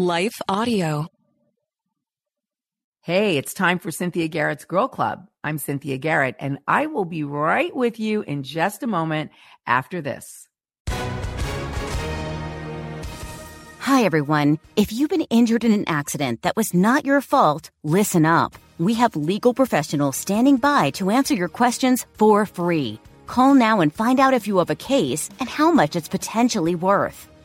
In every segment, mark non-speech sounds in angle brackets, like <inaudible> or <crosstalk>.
Life Audio. Hey, it's time for Cynthia Garrett's Girl Club. I'm Cynthia Garrett, and I will be right with you in just a moment after this. Hi, everyone. If you've been injured in an accident that was not your fault, listen up. We have legal professionals standing by to answer your questions for free. Call now and find out if you have a case and how much it's potentially worth.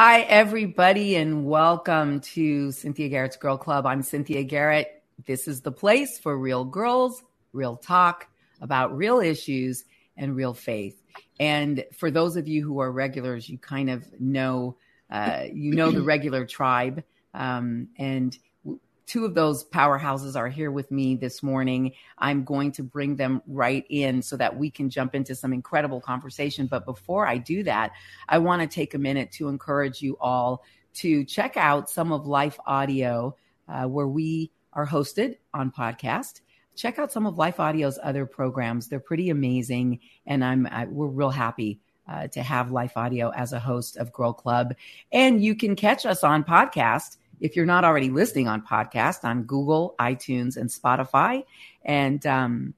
Hi, everybody, and welcome to Cynthia Garrett's Girl Club. I'm Cynthia Garrett. This is the place for real girls, real talk about real issues and real faith. And for those of you who are regulars, you kind of know, uh, you know the regular tribe. Um, and two of those powerhouses are here with me this morning. I'm going to bring them right in so that we can jump into some incredible conversation. But before I do that, I want to take a minute to encourage you all to check out some of Life Audio, uh, where we are hosted on podcast. Check out some of Life Audio's other programs; they're pretty amazing, and I'm I, we're real happy uh, to have Life Audio as a host of Girl Club. And you can catch us on podcast if you're not already listening on podcast on Google, iTunes, and Spotify, and um,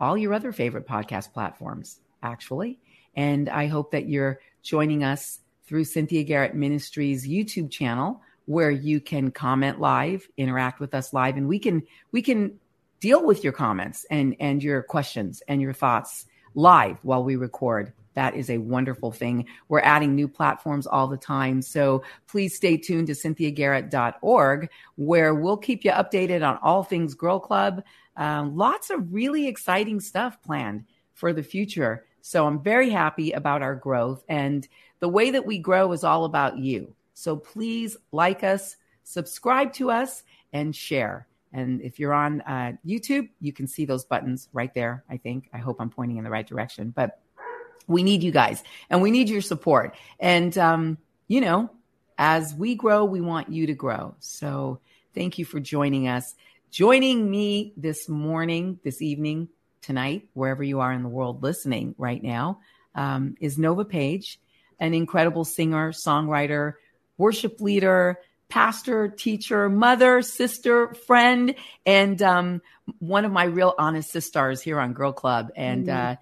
all your other favorite podcast platforms, actually. And I hope that you're joining us through Cynthia Garrett Ministries YouTube channel, where you can comment live, interact with us live, and we can we can deal with your comments and and your questions and your thoughts live while we record that is a wonderful thing. We're adding new platforms all the time. So please stay tuned to cynthiagarrett.org, where we'll keep you updated on all things Girl Club. Um, lots of really exciting stuff planned for the future. So I'm very happy about our growth. And the way that we grow is all about you. So please like us, subscribe to us, and share. And if you're on uh, YouTube, you can see those buttons right there. I think. I hope I'm pointing in the right direction. But we need you guys and we need your support. And, um, you know, as we grow, we want you to grow. So thank you for joining us. Joining me this morning, this evening, tonight, wherever you are in the world listening right now, um, is Nova Page, an incredible singer, songwriter, worship leader, pastor, teacher, mother, sister, friend, and um, one of my real honest sisters here on Girl Club. And mm-hmm. uh,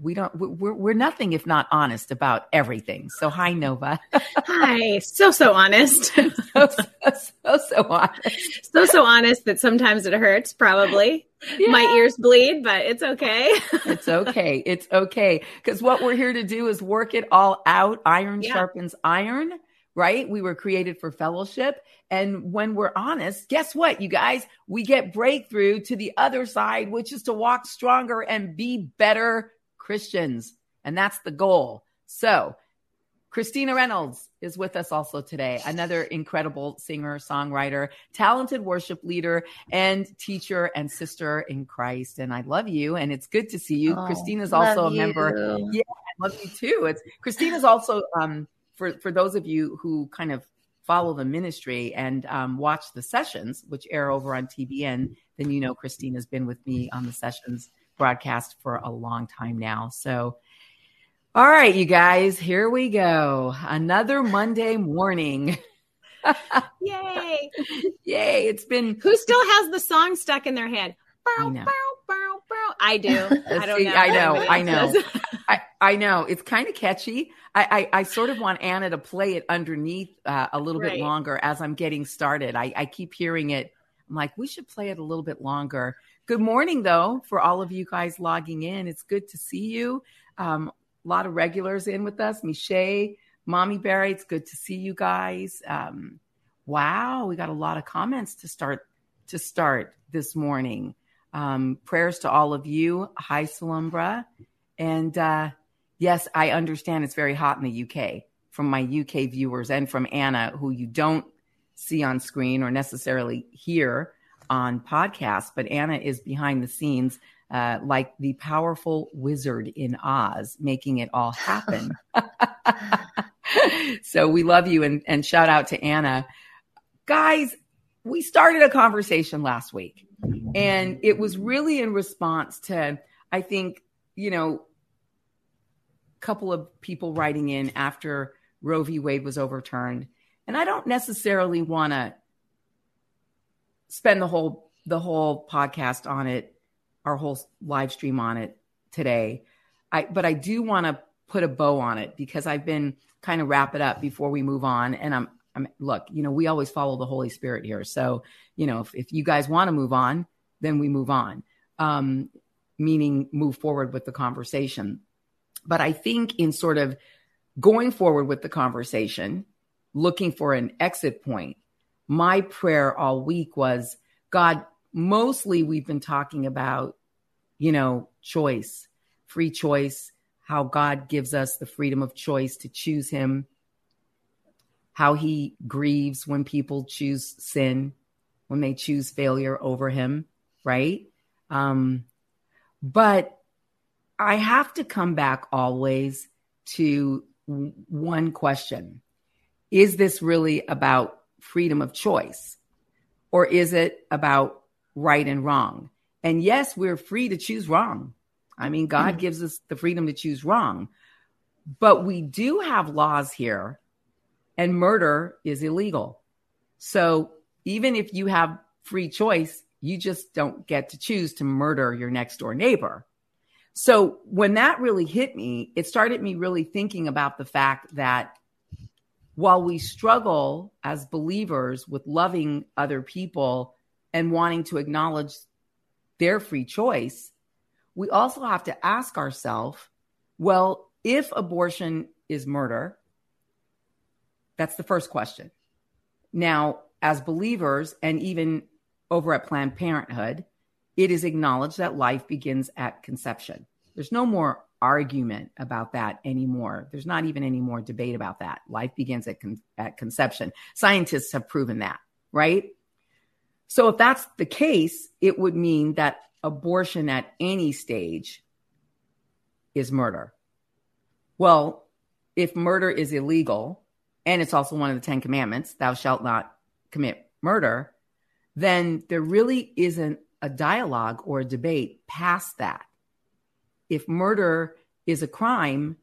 we don't we're, we're nothing if not honest about everything. So hi nova. Hi. So so honest. <laughs> So, so, so so honest. So so honest that sometimes it hurts probably. Yeah. my ears bleed but it's okay. <laughs> It's okay. It's okay. Because what we're here to do is work it all out. Iron yeah. sharpens iron right? We were created for fellowship. And when we're honest guess what you guys? We get breakthrough to the other side which is to walk stronger and be better Christians. And that's the goal. So, Christina Reynolds is with us also today, another incredible singer, songwriter, talented worship leader, and teacher and sister in Christ. And I love you, and it's good to see you. Oh, Christina's also a member. Yeah, I love you too. It's Christina's also um, for for those of you who kind of follow the ministry and um, watch the sessions, which air over on TBN. Then you know Christina's been with me on the sessions broadcast for a long time now. So, all right, you guys, here we go. Another Monday morning. <laughs> Yay. Yay. It's been. Who still has the song stuck in their head? I, I do. <laughs> I don't See, know. I know, <laughs> I know. I, I know it's kind of catchy. I, I, I sort of want Anna to play it underneath uh, a little bit longer as I'm getting started. I, I keep hearing it. I'm like, we should play it a little bit longer. Good morning, though, for all of you guys logging in. It's good to see you. Um, a lot of regulars in with us. Miche, Mommy Barry, it's good to see you guys. Um, wow, we got a lot of comments to start to start this morning. Um, prayers to all of you. Hi, Salumbra. And uh, yes, I understand it's very hot in the UK from my UK viewers and from Anna, who you don't see on screen or necessarily hear on podcasts, but Anna is behind the scenes uh, like the powerful wizard in Oz, making it all happen. <laughs> so we love you and, and shout out to Anna. Guys, we started a conversation last week, and it was really in response to, I think, you know, a couple of people writing in after Roe v. Wade was overturned. And I don't necessarily want to spend the whole the whole podcast on it, our whole live stream on it today. I but I do want to put a bow on it because I've been kind of wrap it up before we move on. And I'm I'm look, you know, we always follow the Holy Spirit here. So, you know, if, if you guys want to move on, then we move on. Um, meaning move forward with the conversation. But I think in sort of going forward with the conversation, looking for an exit point, my prayer all week was God, mostly we've been talking about, you know, choice, free choice, how God gives us the freedom of choice to choose Him, how He grieves when people choose sin, when they choose failure over Him, right? Um, but I have to come back always to one question Is this really about freedom of choice? Or is it about right and wrong? And yes, we're free to choose wrong. I mean, God mm-hmm. gives us the freedom to choose wrong. But we do have laws here, and murder is illegal. So even if you have free choice, you just don't get to choose to murder your next door neighbor. So when that really hit me, it started me really thinking about the fact that while we struggle as believers with loving other people and wanting to acknowledge their free choice, we also have to ask ourselves well, if abortion is murder, that's the first question. Now, as believers, and even over at Planned Parenthood, it is acknowledged that life begins at conception. There's no more argument about that anymore. There's not even any more debate about that. Life begins at, con- at conception. Scientists have proven that, right? So if that's the case, it would mean that abortion at any stage is murder. Well, if murder is illegal, and it's also one of the Ten Commandments, thou shalt not commit murder, then there really isn't a dialogue or a debate past that. If murder is a crime,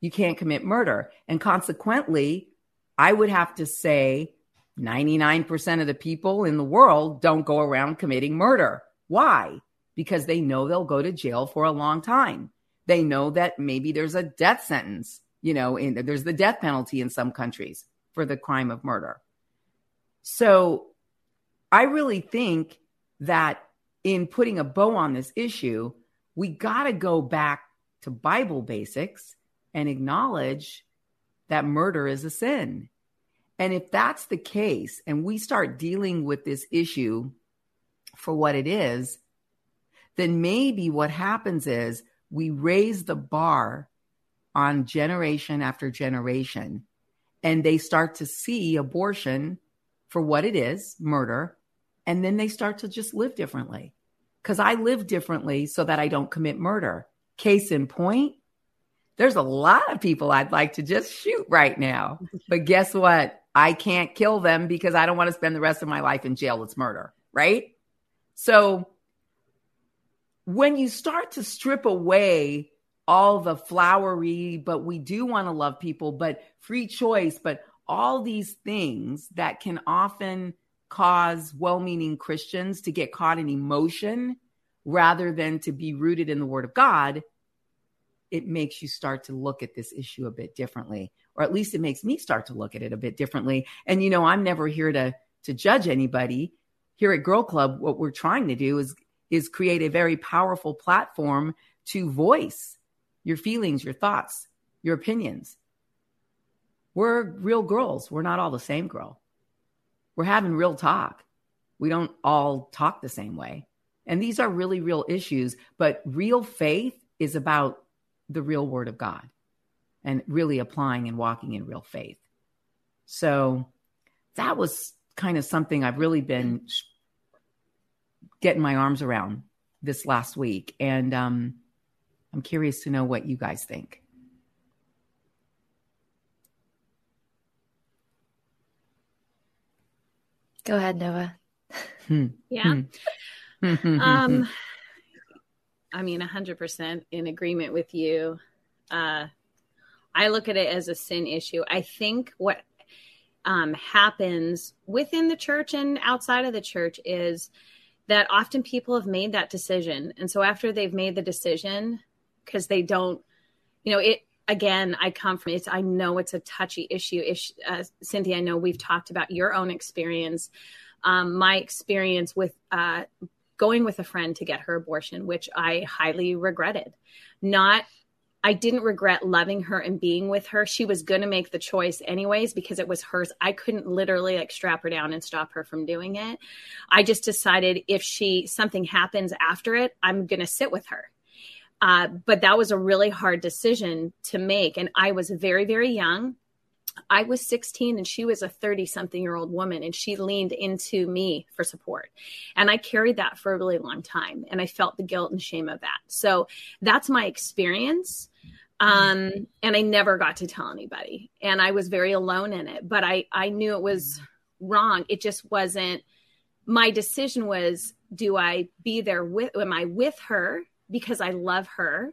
you can't commit murder. And consequently, I would have to say 99% of the people in the world don't go around committing murder. Why? Because they know they'll go to jail for a long time. They know that maybe there's a death sentence, you know, in, there's the death penalty in some countries for the crime of murder. So I really think that in putting a bow on this issue, we got to go back to Bible basics and acknowledge that murder is a sin. And if that's the case, and we start dealing with this issue for what it is, then maybe what happens is we raise the bar on generation after generation, and they start to see abortion for what it is murder and then they start to just live differently because I live differently so that I don't commit murder. Case in point, there's a lot of people I'd like to just shoot right now. <laughs> But guess what? I can't kill them because I don't want to spend the rest of my life in jail. It's murder, right? So when you start to strip away all the flowery, but we do want to love people, but free choice, but all these things that can often cause well meaning Christians to get caught in emotion rather than to be rooted in the word of God, it makes you start to look at this issue a bit differently, or at least it makes me start to look at it a bit differently. And, you know, I'm never here to, to judge anybody. Here at Girl Club, what we're trying to do is, is create a very powerful platform to voice your feelings, your thoughts, your opinions. We're real girls. We're not all the same girl. We're having real talk. We don't all talk the same way. And these are really real issues, but real faith is about the real word of God and really applying and walking in real faith. So that was kind of something I've really been getting my arms around this last week. And um, I'm curious to know what you guys think. Go ahead, Nova. Hmm. Yeah. Hmm. um, <laughs> I mean, 100% in agreement with you. Uh, I look at it as a sin issue. I think what um, happens within the church and outside of the church is that often people have made that decision. And so after they've made the decision, because they don't, you know, it, again, I come from it. I know it's a touchy issue. Ish, uh, Cynthia, I know we've talked about your own experience. Um, my experience with uh, going with a friend to get her abortion, which I highly regretted. Not, I didn't regret loving her and being with her. She was going to make the choice anyways because it was hers. I couldn't literally like strap her down and stop her from doing it. I just decided if she, something happens after it, I'm going to sit with her uh, but that was a really hard decision to make. And I was very, very young. I was 16 and she was a 30 something year old woman and she leaned into me for support. And I carried that for a really long time and I felt the guilt and shame of that. So that's my experience. Um, and I never got to tell anybody and I was very alone in it, but I, I knew it was wrong. It just wasn't my decision was, do I be there with, am I with her because I love her.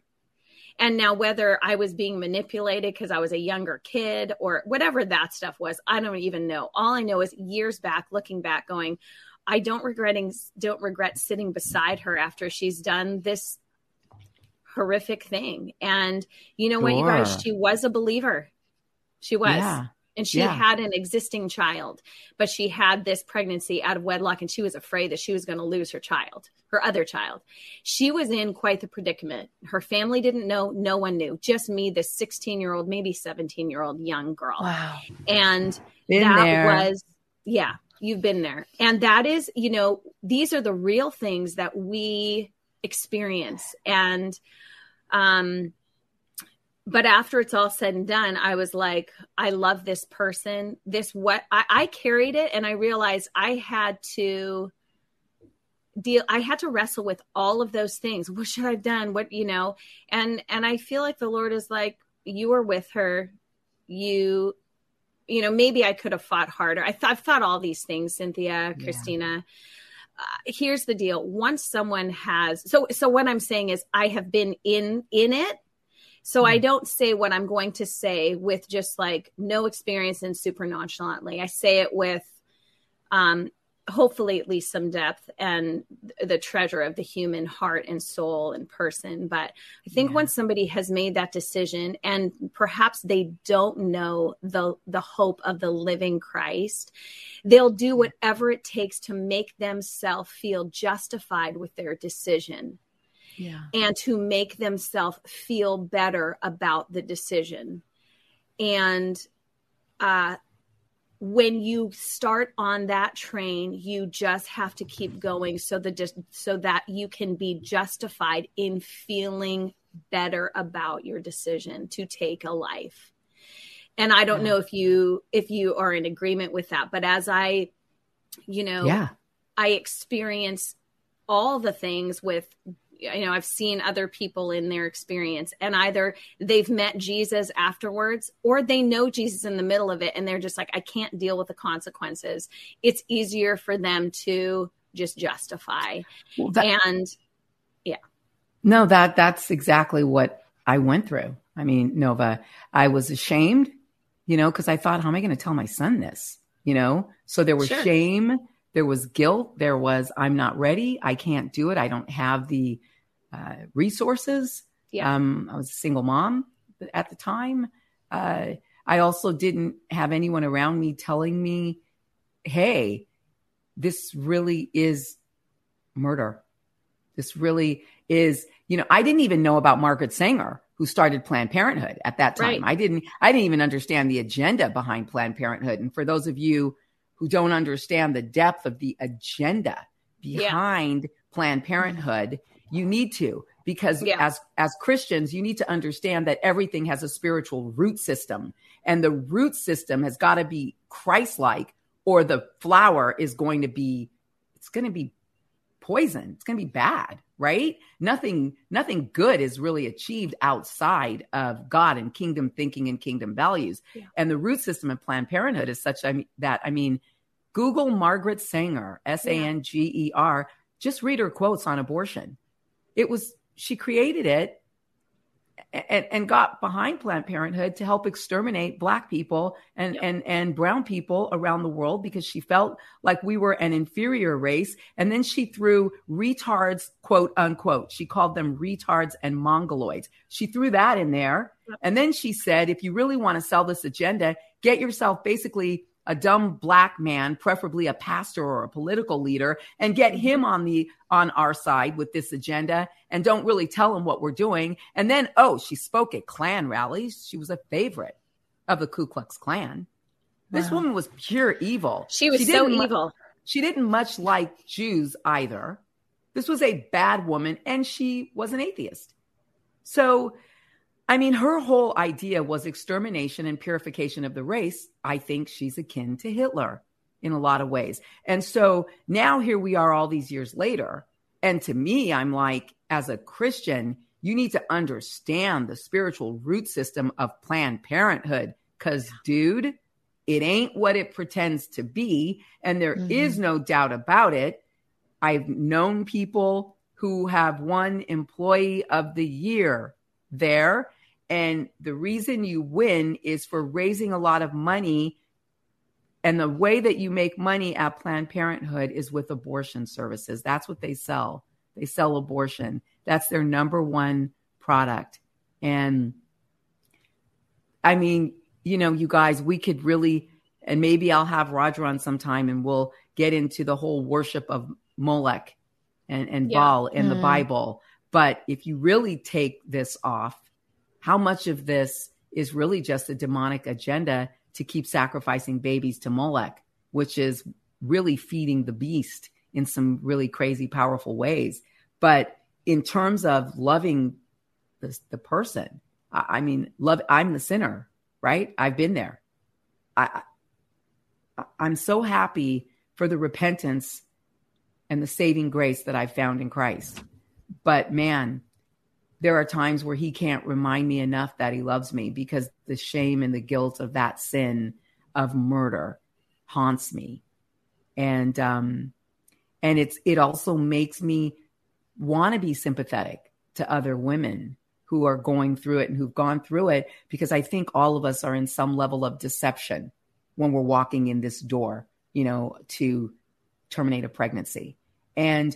And now, whether I was being manipulated because I was a younger kid or whatever that stuff was, I don't even know. All I know is years back, looking back, going, I don't regretting don't regret sitting beside her after she's done this horrific thing. And you know sure. what, you guys, she was a believer. She was. Yeah and she yeah. had an existing child, but she had this pregnancy out of wedlock and she was afraid that she was going to lose her child, her other child. She was in quite the predicament. Her family didn't know, no one knew, just me, this 16 year old, maybe 17 year old young girl. Wow. And been that there. was, yeah, you've been there. And that is, you know, these are the real things that we experience. And, um, but after it's all said and done, I was like, I love this person. This what I, I carried it, and I realized I had to deal. I had to wrestle with all of those things. What should I've done? What you know? And and I feel like the Lord is like, you were with her. You, you know, maybe I could have fought harder. I thought, I've thought all these things, Cynthia, yeah. Christina. Uh, here's the deal once someone has so so what i'm saying is i have been in in it so mm I don't say what I'm going to say with just like no experience and super nonchalantly. I say it with um, hopefully at least some depth and the treasure of the human heart and soul and person. But I think yeah. once somebody has made that decision and perhaps they don't know the the hope of the living Christ, they'll do whatever it takes to make themselves feel justified with their decision yeah. and to make themselves feel better about the decision. And uh, when you start on that train, you just have to keep going so that so that you can be justified in feeling better about your decision to take a life. And I don't yeah. know if you if you are in agreement with that, but as I, you know, yeah. I experience all the things with you know i've seen other people in their experience and either they've met jesus afterwards or they know jesus in the middle of it and they're just like i can't deal with the consequences. It's easier for them to just justify. Well, that, and yeah. No that that's exactly what i went through. I mean nova i was ashamed you know because i thought how am i going to tell my son this? You know? So there was sure. shame there was guilt. There was, I'm not ready. I can't do it. I don't have the uh, resources. Yeah. Um, I was a single mom at the time. Uh, I also didn't have anyone around me telling me, hey, this really is murder. This really is, you know, I didn't even know about Margaret Sanger, who started Planned Parenthood at that time. Right. I didn't, I didn't even understand the agenda behind Planned Parenthood. And for those of you who don't understand the depth of the agenda behind yeah. Planned Parenthood, you need to because yeah. as as Christians, you need to understand that everything has a spiritual root system, and the root system has got to be Christ-like, or the flower is going to be it's going to be poison. It's going to be bad, right? Nothing nothing good is really achieved outside of God and kingdom thinking and kingdom values. Yeah. And the root system of Planned Parenthood is such I mean, that I mean, Google Margaret Sanger, S A N G E R. Just read her quotes on abortion it was she created it and, and, got behind Planned Parenthood to help exterminate black people and, yep. and, and brown people around the world because she felt like we were an inferior race. And then she threw retards, quote unquote. She called them retards and mongoloids. She threw that in there. Yep. And then she said, if you really want to sell this agenda, get yourself basically a dumb black man, preferably a pastor or a political leader, and get mm-hmm. him on the on our side with this agenda and don't really tell him what we're doing. And then, oh, she spoke at Klan rallies. She was a favorite of the Ku Klux Klan. Wow. This woman was pure evil. She was she so evil. she didn't much like Jews either. This was a bad woman, and she was an atheist. So I mean, her whole idea was extermination and purification of the race. I think she's akin to Hitler in a lot of ways. And so now here we are all these years later. And to me, I'm like, as a Christian, you need to understand the spiritual root system of Planned Parenthood. Because, dude, it ain't what it pretends to be. And there mm-hmm. is no doubt about it. I've known people who have won Employee of the Year there and the reason you win is for raising a lot of money. And the way that you make money at Planned Parenthood is with abortion services. That's what they sell. They sell abortion. That's their number one product. And I mean, you know, you guys, we could really, and maybe I'll have Roger on sometime and we'll get into the whole worship of Molech and, and yeah. Baal in mm. the Bible. But if you really take this off, how much of this is really just a demonic agenda to keep sacrificing babies to Molech, which is really feeding the beast in some really crazy, powerful ways. But in terms of loving the, the person, I, I mean, love, I'm the sinner, right? I've been there. I, I, I'm so happy for the repentance and the saving grace that I've found in Christ. But man, there are times where he can't remind me enough that he loves me because the shame and the guilt of that sin of murder haunts me. And um and it's it also makes me want to be sympathetic to other women who are going through it and who've gone through it because i think all of us are in some level of deception when we're walking in this door you know to terminate a pregnancy. And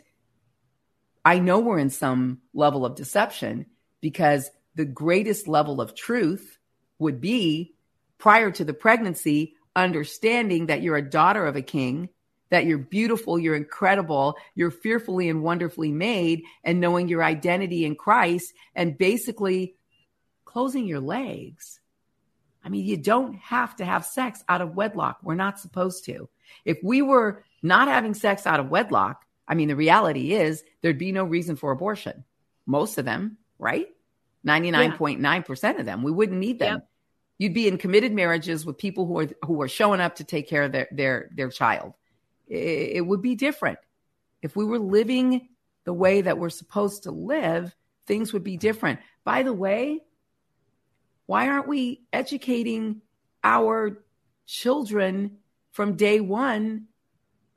I know we're in some level of deception because the greatest level of truth would be prior to the pregnancy, understanding that you're a daughter of a king, that you're beautiful, you're incredible, you're fearfully and wonderfully made, and knowing your identity in Christ and basically closing your legs. I mean, you don't have to have sex out of wedlock. We're not supposed to. If we were not having sex out of wedlock, I mean, the reality is there'd be no reason for abortion. Most of them, right? 99.9% of them. We wouldn't need them. Yep. You'd be in committed marriages with people who are who are showing up to take care of their their their child. It, it would be different. If we were living the way that we're supposed to live, things would be different. By the way, why aren't we educating our children from day one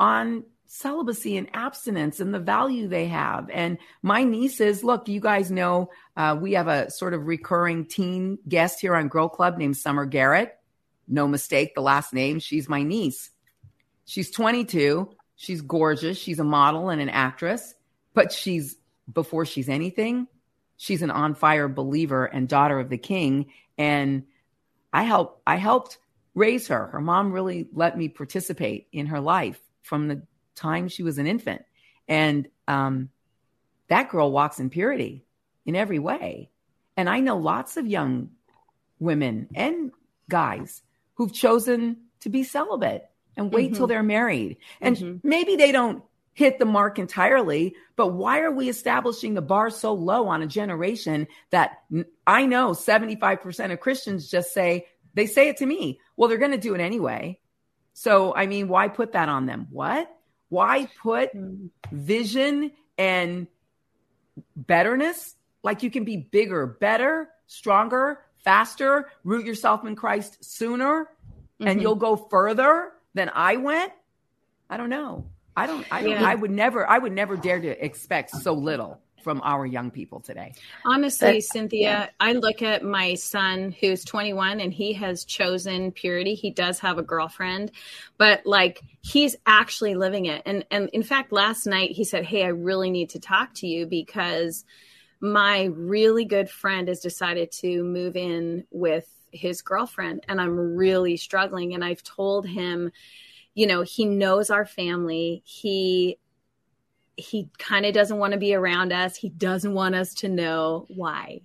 on celibacy and abstinence and the value they have. And my nieces, look, you guys know uh, we have a sort of recurring teen guest here on Girl Club named Summer Garrett. No mistake, the last name. She's my niece. She's 22. She's gorgeous. She's a model and an actress, but she's before she's anything, she's an on fire believer and daughter of the king. And I help I helped raise her. Her mom really let me participate in her life from the time she was an infant. And um, that girl walks in purity in every way. And I know lots of young women and guys who've chosen to be celibate and wait mm-hmm. till they're married. And mm-hmm. maybe they don't hit the mark entirely, but why are we establishing the bar so low on a generation that I know 75% of Christians just say, they say it to me, well, they're going to do it anyway. So, I mean, why put that on them? What? Why put mm. vision and betterness? Like you can be bigger, better, stronger, faster, root yourself in Christ sooner, mm-hmm. and you'll go further than I went. I don't know. I don't. I don't. Yeah. I would never. I would never dare to expect so little from our young people today. Honestly, Cynthia, yeah. I look at my son who's 21 and he has chosen purity. He does have a girlfriend, but like he's actually living it. And and in fact, last night he said, "Hey, I really need to talk to you because my really good friend has decided to move in with his girlfriend and I'm really struggling and I've told him you know he knows our family he he kind of doesn't want to be around us. He doesn't want us to know why.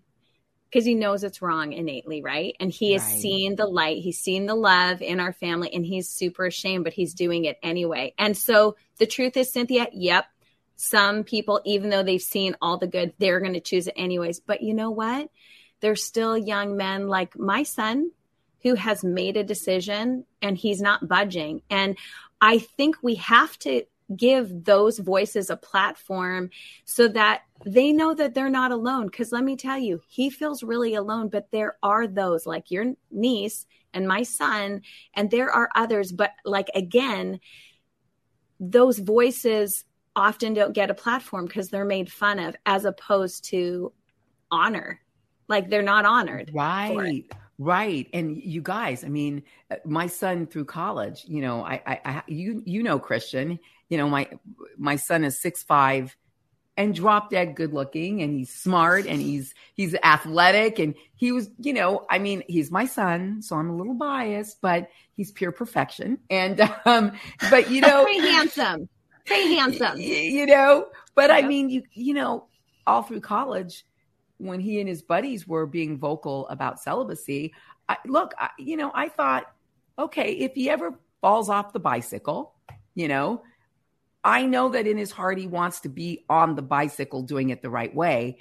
Because he knows it's wrong innately, right? And he has right. seen the light, he's seen the love in our family, and he's super ashamed, but he's doing it anyway. And so the truth is, Cynthia, yep, some people, even though they've seen all the good, they're going to choose it anyways. But you know what? There's still young men like my son who has made a decision and he's not budging. And I think we have to give those voices a platform so that they know that they're not alone. Because let me tell you, he feels really alone, but there are those like your niece and my son, and there are others. But like again, those voices often don't get a platform because they're made fun of as opposed to honor. Like they're not honored. Right. Right. And you guys, I mean, uh, my son through college, you know, I, I, I you, you know, Christian, you know, my my son is six five and drop dead good looking and he's smart and he's he's athletic and he was you know i mean he's my son so i'm a little biased but he's pure perfection. And um but you know pretty handsome. Pretty handsome. You know but i mean you you know all through college when he and his buddies were being vocal about celibacy I, look I, you know i thought okay if he ever falls off the bicycle you know I know that in his heart he wants to be on the bicycle doing it the right way,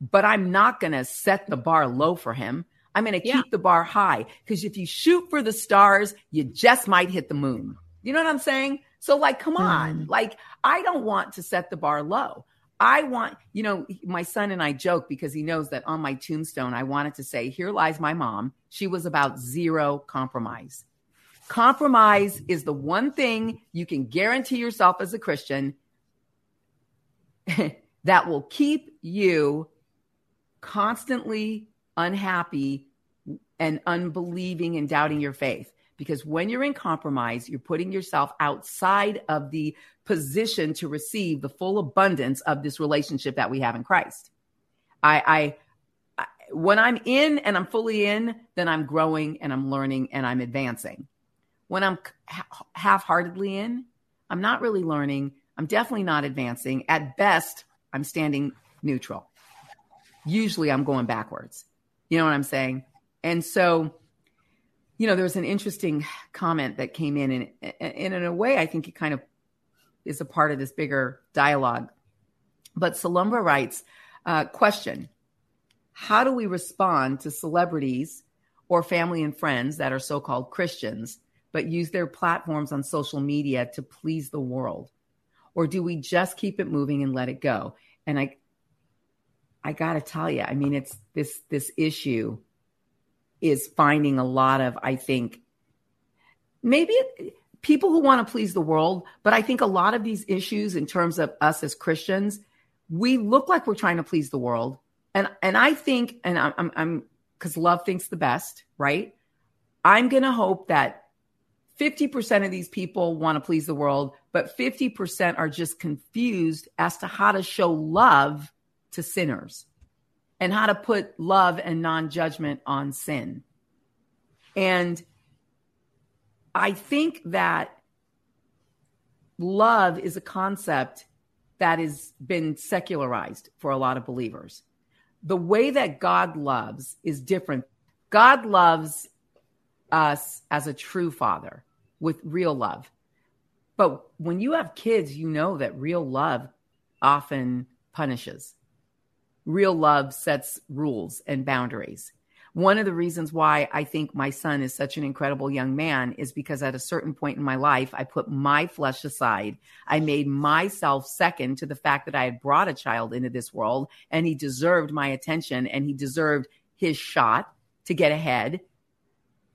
but I'm not going to set the bar low for him. I'm going to keep yeah. the bar high because if you shoot for the stars, you just might hit the moon. You know what I'm saying? So, like, come on. Mm. Like, I don't want to set the bar low. I want, you know, my son and I joke because he knows that on my tombstone, I wanted to say, Here lies my mom. She was about zero compromise. Compromise is the one thing you can guarantee yourself as a Christian <laughs> that will keep you constantly unhappy and unbelieving and doubting your faith. Because when you're in compromise, you're putting yourself outside of the position to receive the full abundance of this relationship that we have in Christ. I, I, when I'm in and I'm fully in, then I'm growing and I'm learning and I'm advancing when I'm half heartedly in, I'm not really learning. I'm definitely not advancing. At best, I'm standing neutral. Usually, I'm going backwards. You know what I'm saying? And so, you know, there was an interesting comment that came in, and, and in a way, I think it kind of is a part of this bigger dialogue. But Salumba writes, uh, question How do we respond to celebrities or family and friends that are so called Christians but use their platforms on social media to please the world? Or do we just keep it moving and let it go? And I I got to tell you, I mean it's this this issue is finding a lot of I think maybe people who want to please the world, but I think a lot of these issues in terms of us as Christians, we look like we're trying to please the world. And and I think and I'm I'm because love thinks the best, right? I'm to hope that 50% of these people want to please the world, but 50% are just confused as to how to show love to sinners and how to put love and non judgment on sin. And I think that love is a concept that has been secularized for a lot of believers. The way that God loves is different. God loves us as a true father with real love. But when you have kids, you know that real love often punishes. Real love sets rules and boundaries. One of the reasons why I think my son is such an incredible young man is because at a certain point in my life, I put my flesh aside. I made myself second to the fact that I had brought a child into this world and he deserved my attention and he deserved his shot to get ahead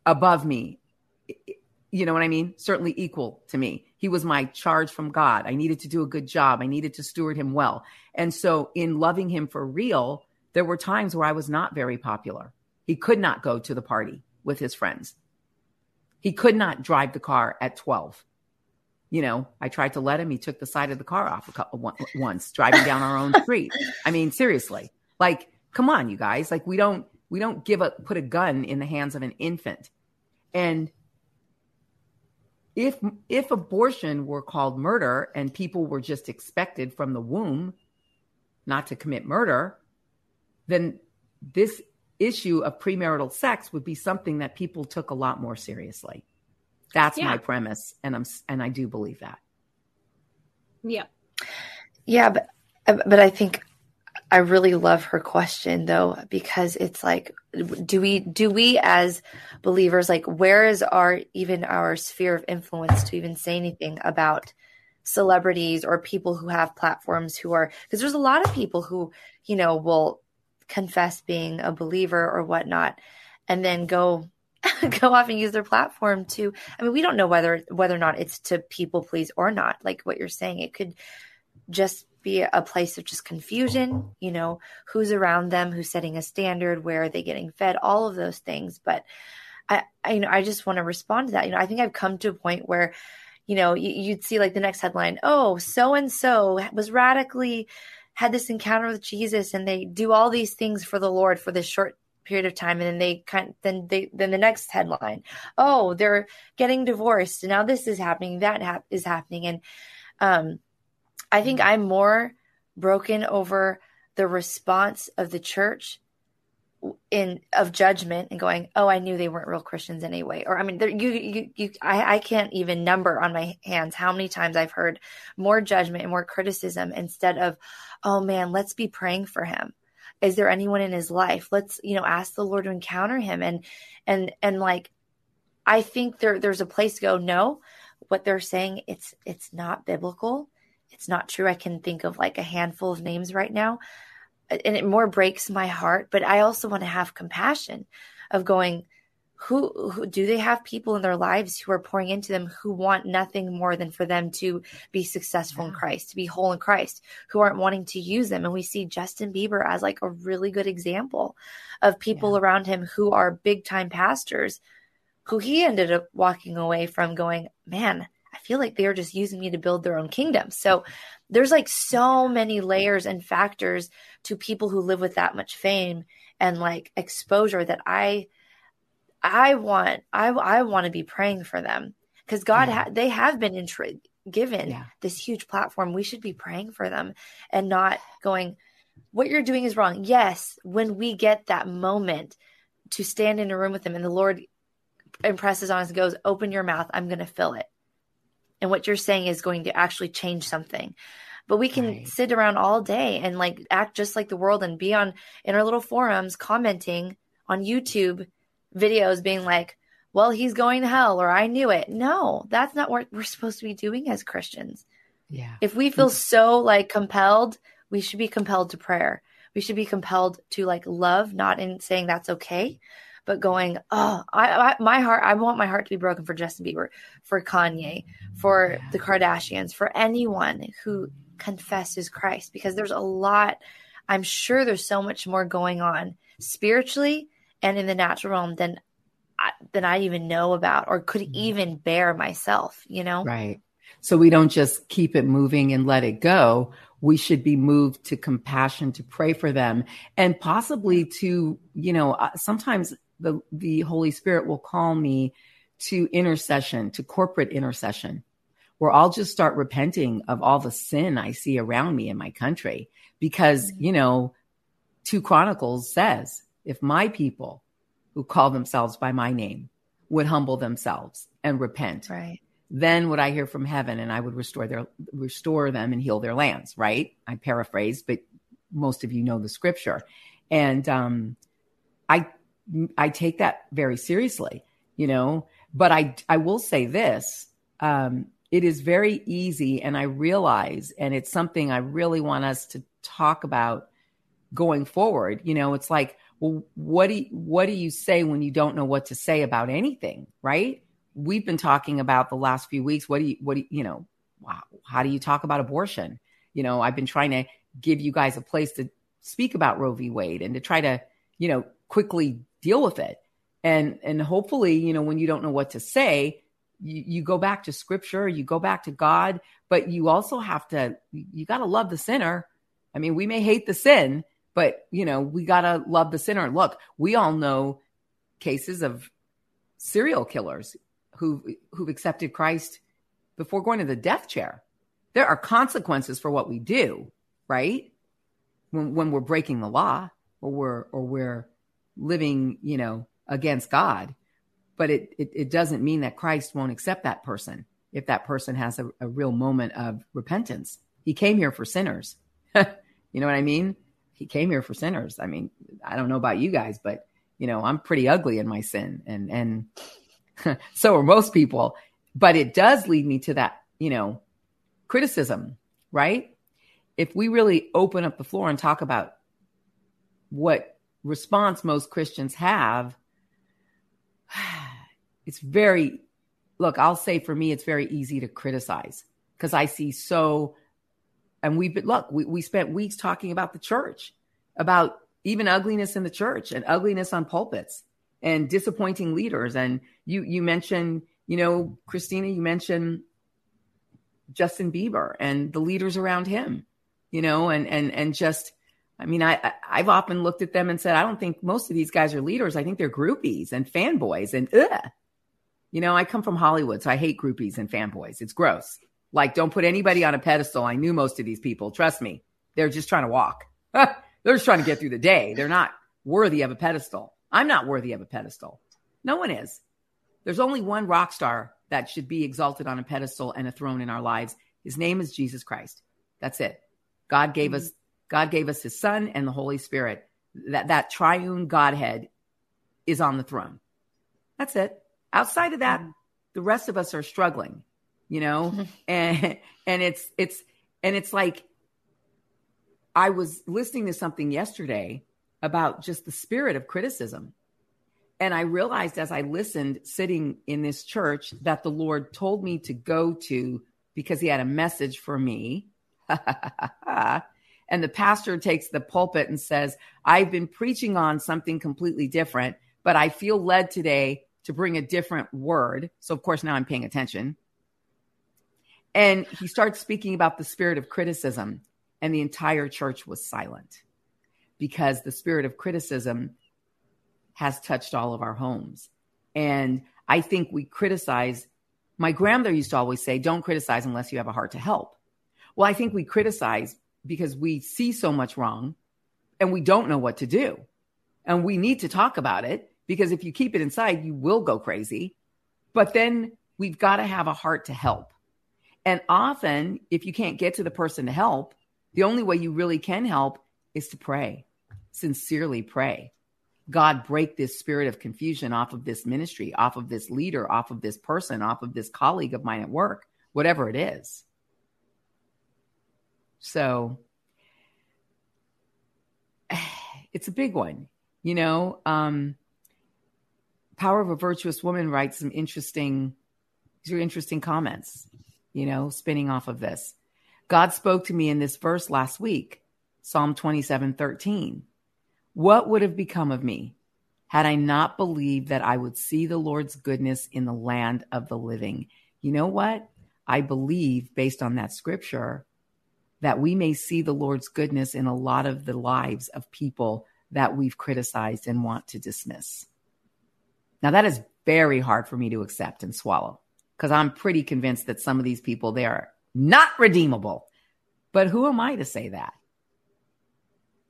above me you know what I mean? Certainly equal to me. He was my charge from God. I needed to do a good job. I needed to steward him well. And so, in loving him for real, there were times where I was not very popular. He could not go to the party with his friends. He could not drive the car at 12. You know, I tried to let him. He took the side of the car off a couple, once, driving down our own street. I mean, seriously, like, come on, you guys. Like, we don't, we don't give a, put a gun in the hands of an infant. And if if abortion were called murder and people were just expected from the womb not to commit murder then this issue of premarital sex would be something that people took a lot more seriously. That's yeah. my premise and i'm and i do believe that. Yeah. Yeah but but i think I really love her question though because it's like do we do we as believers like where is our even our sphere of influence to even say anything about celebrities or people who have platforms who are because there's a lot of people who you know will confess being a believer or whatnot and then go <laughs> go off and use their platform to i mean we don't know whether whether or not it's to people please or not like what you're saying. It could just be a place of just confusion, you know, who's around them, who's setting a standard, where are they getting fed, all of those things. But I, I you know, I just want to respond to that. You know, I think I've come to a point where, you know, you'd see like the next headline, oh, so and so was radically had this encounter with Jesus and they do all these things for the Lord for this short period of time and then they kind then they then the next headline oh they're getting divorced and now this is happening that ha- is happening and um I think I'm more broken over the response of the church in of judgment and going, oh, I knew they weren't real Christians anyway. Or I mean, there, you, you, you, I, I can't even number on my hands how many times I've heard more judgment and more criticism instead of, oh man, let's be praying for him. Is there anyone in his life? Let's, you know, ask the Lord to encounter him and, and, and like, I think there, there's a place to go. No, what they're saying, it's, it's not biblical it's not true. I can think of like a handful of names right now. And it more breaks my heart, but I also want to have compassion of going, who, who, do they have people in their lives who are pouring into them who want nothing more than for them to be successful yeah. in Christ, to be whole in Christ, who aren't wanting to use them? And we see Justin Bieber as like a really good example of people yeah. around him who are big time pastors who he ended up walking away from going, man, I feel like they're just using me to build their own kingdom. So there's like so many layers and factors to people who live with that much fame and like exposure that I I want I I want to be praying for them because God yeah. ha- they have been intri- given yeah. this huge platform. We should be praying for them and not going what you're doing is wrong. Yes, when we get that moment to stand in a room with them and the Lord impresses on us and goes, "Open your mouth, I'm going to fill it." And what you're saying is going to actually change something but we can right. sit around all day and like act just like the world and be on in our little forums commenting on YouTube videos being like, well, he's going to hell or I knew it. No, that's not what we're supposed to be doing as Christians. Yeah. If we feel so like compelled, we should be compelled to prayer. We should be compelled to like love, not in saying that's okay, but going, oh, I, I, my heart, I want my heart to be broken for Justin Bieber, for Kanye, for the Kardashians, for anyone who confesses Christ, because there's a lot. I'm sure there's so much more going on spiritually and in the natural realm than I, than I even know about or could mm-hmm. even bear myself, you know? Right. So we don't just keep it moving and let it go. We should be moved to compassion to pray for them and possibly to, you know, uh, sometimes the, the Holy Spirit will call me to intercession, to corporate intercession, where I'll just start repenting of all the sin I see around me in my country. Because, mm-hmm. you know, 2 Chronicles says, if my people who call themselves by my name would humble themselves and repent. Right. Then would I hear from heaven and I would restore their restore them and heal their lands, right? I paraphrase, but most of you know the scripture. And um I I take that very seriously, you know, but I I will say this, um it is very easy and I realize and it's something I really want us to talk about going forward. You know, it's like well, what do you, what do you say when you don't know what to say about anything, right? We've been talking about the last few weeks. What do you what do you, you know? How do you talk about abortion? You know, I've been trying to give you guys a place to speak about Roe v. Wade and to try to, you know, quickly deal with it. And and hopefully, you know, when you don't know what to say, you, you go back to scripture, you go back to God, but you also have to you got to love the sinner. I mean, we may hate the sin, but, you know, we got to love the sinner. Look, we all know cases of serial killers who who've accepted Christ before going to the death chair. There are consequences for what we do, right? When when we're breaking the law or we're or we're living, you know, against God. But it it, it doesn't mean that Christ won't accept that person if that person has a, a real moment of repentance. He came here for sinners. <laughs> you know what I mean? he came here for sinners. I mean, I don't know about you guys, but you know, I'm pretty ugly in my sin and and <laughs> so are most people, but it does lead me to that, you know, criticism, right? If we really open up the floor and talk about what response most Christians have, <sighs> it's very look, I'll say for me it's very easy to criticize because I see so and we've been, look, we, we spent weeks talking about the church, about even ugliness in the church and ugliness on pulpits and disappointing leaders. And you, you mentioned, you know, Christina, you mentioned Justin Bieber and the leaders around him, you know, and, and, and just, I mean, I, I've often looked at them and said, I don't think most of these guys are leaders. I think they're groupies and fanboys and, ugh. You know, I come from Hollywood, so I hate groupies and fanboys. It's gross. Like, don't put anybody on a pedestal. I knew most of these people. Trust me. They're just trying to walk. <laughs> They're just trying to get through the day. They're not worthy of a pedestal. I'm not worthy of a pedestal. No one is. There's only one rock star that should be exalted on a pedestal and a throne in our lives. His name is Jesus Christ. That's it. God gave mm-hmm. us God gave us his son and the Holy Spirit. That that triune Godhead is on the throne. That's it. Outside of that, the rest of us are struggling you know <laughs> and and it's it's and it's like i was listening to something yesterday about just the spirit of criticism and i realized as i listened sitting in this church that the lord told me to go to because he had a message for me <laughs> and the pastor takes the pulpit and says i've been preaching on something completely different but i feel led today to bring a different word so of course now i'm paying attention and he starts speaking about the spirit of criticism, and the entire church was silent because the spirit of criticism has touched all of our homes. And I think we criticize. My grandmother used to always say, don't criticize unless you have a heart to help. Well, I think we criticize because we see so much wrong and we don't know what to do. And we need to talk about it because if you keep it inside, you will go crazy. But then we've got to have a heart to help. And often, if you can't get to the person to help, the only way you really can help is to pray, sincerely pray. God, break this spirit of confusion off of this ministry, off of this leader, off of this person, off of this colleague of mine at work, whatever it is. So <sighs> it's a big one, you know. Um, Power of a Virtuous Woman writes some interesting, are interesting comments you know, spinning off of this. God spoke to me in this verse last week, Psalm 27 13. What would have become of me had I not believed that I would see the Lord's goodness in the land of the living. You know what? I believe, based on that scripture, that we may see the Lord's goodness in a lot of the lives of people that we've criticized and want to dismiss. Now, that is very hard for me to accept and swallow because I'm pretty convinced that some of these people, they are not redeemable. But who am I to say that?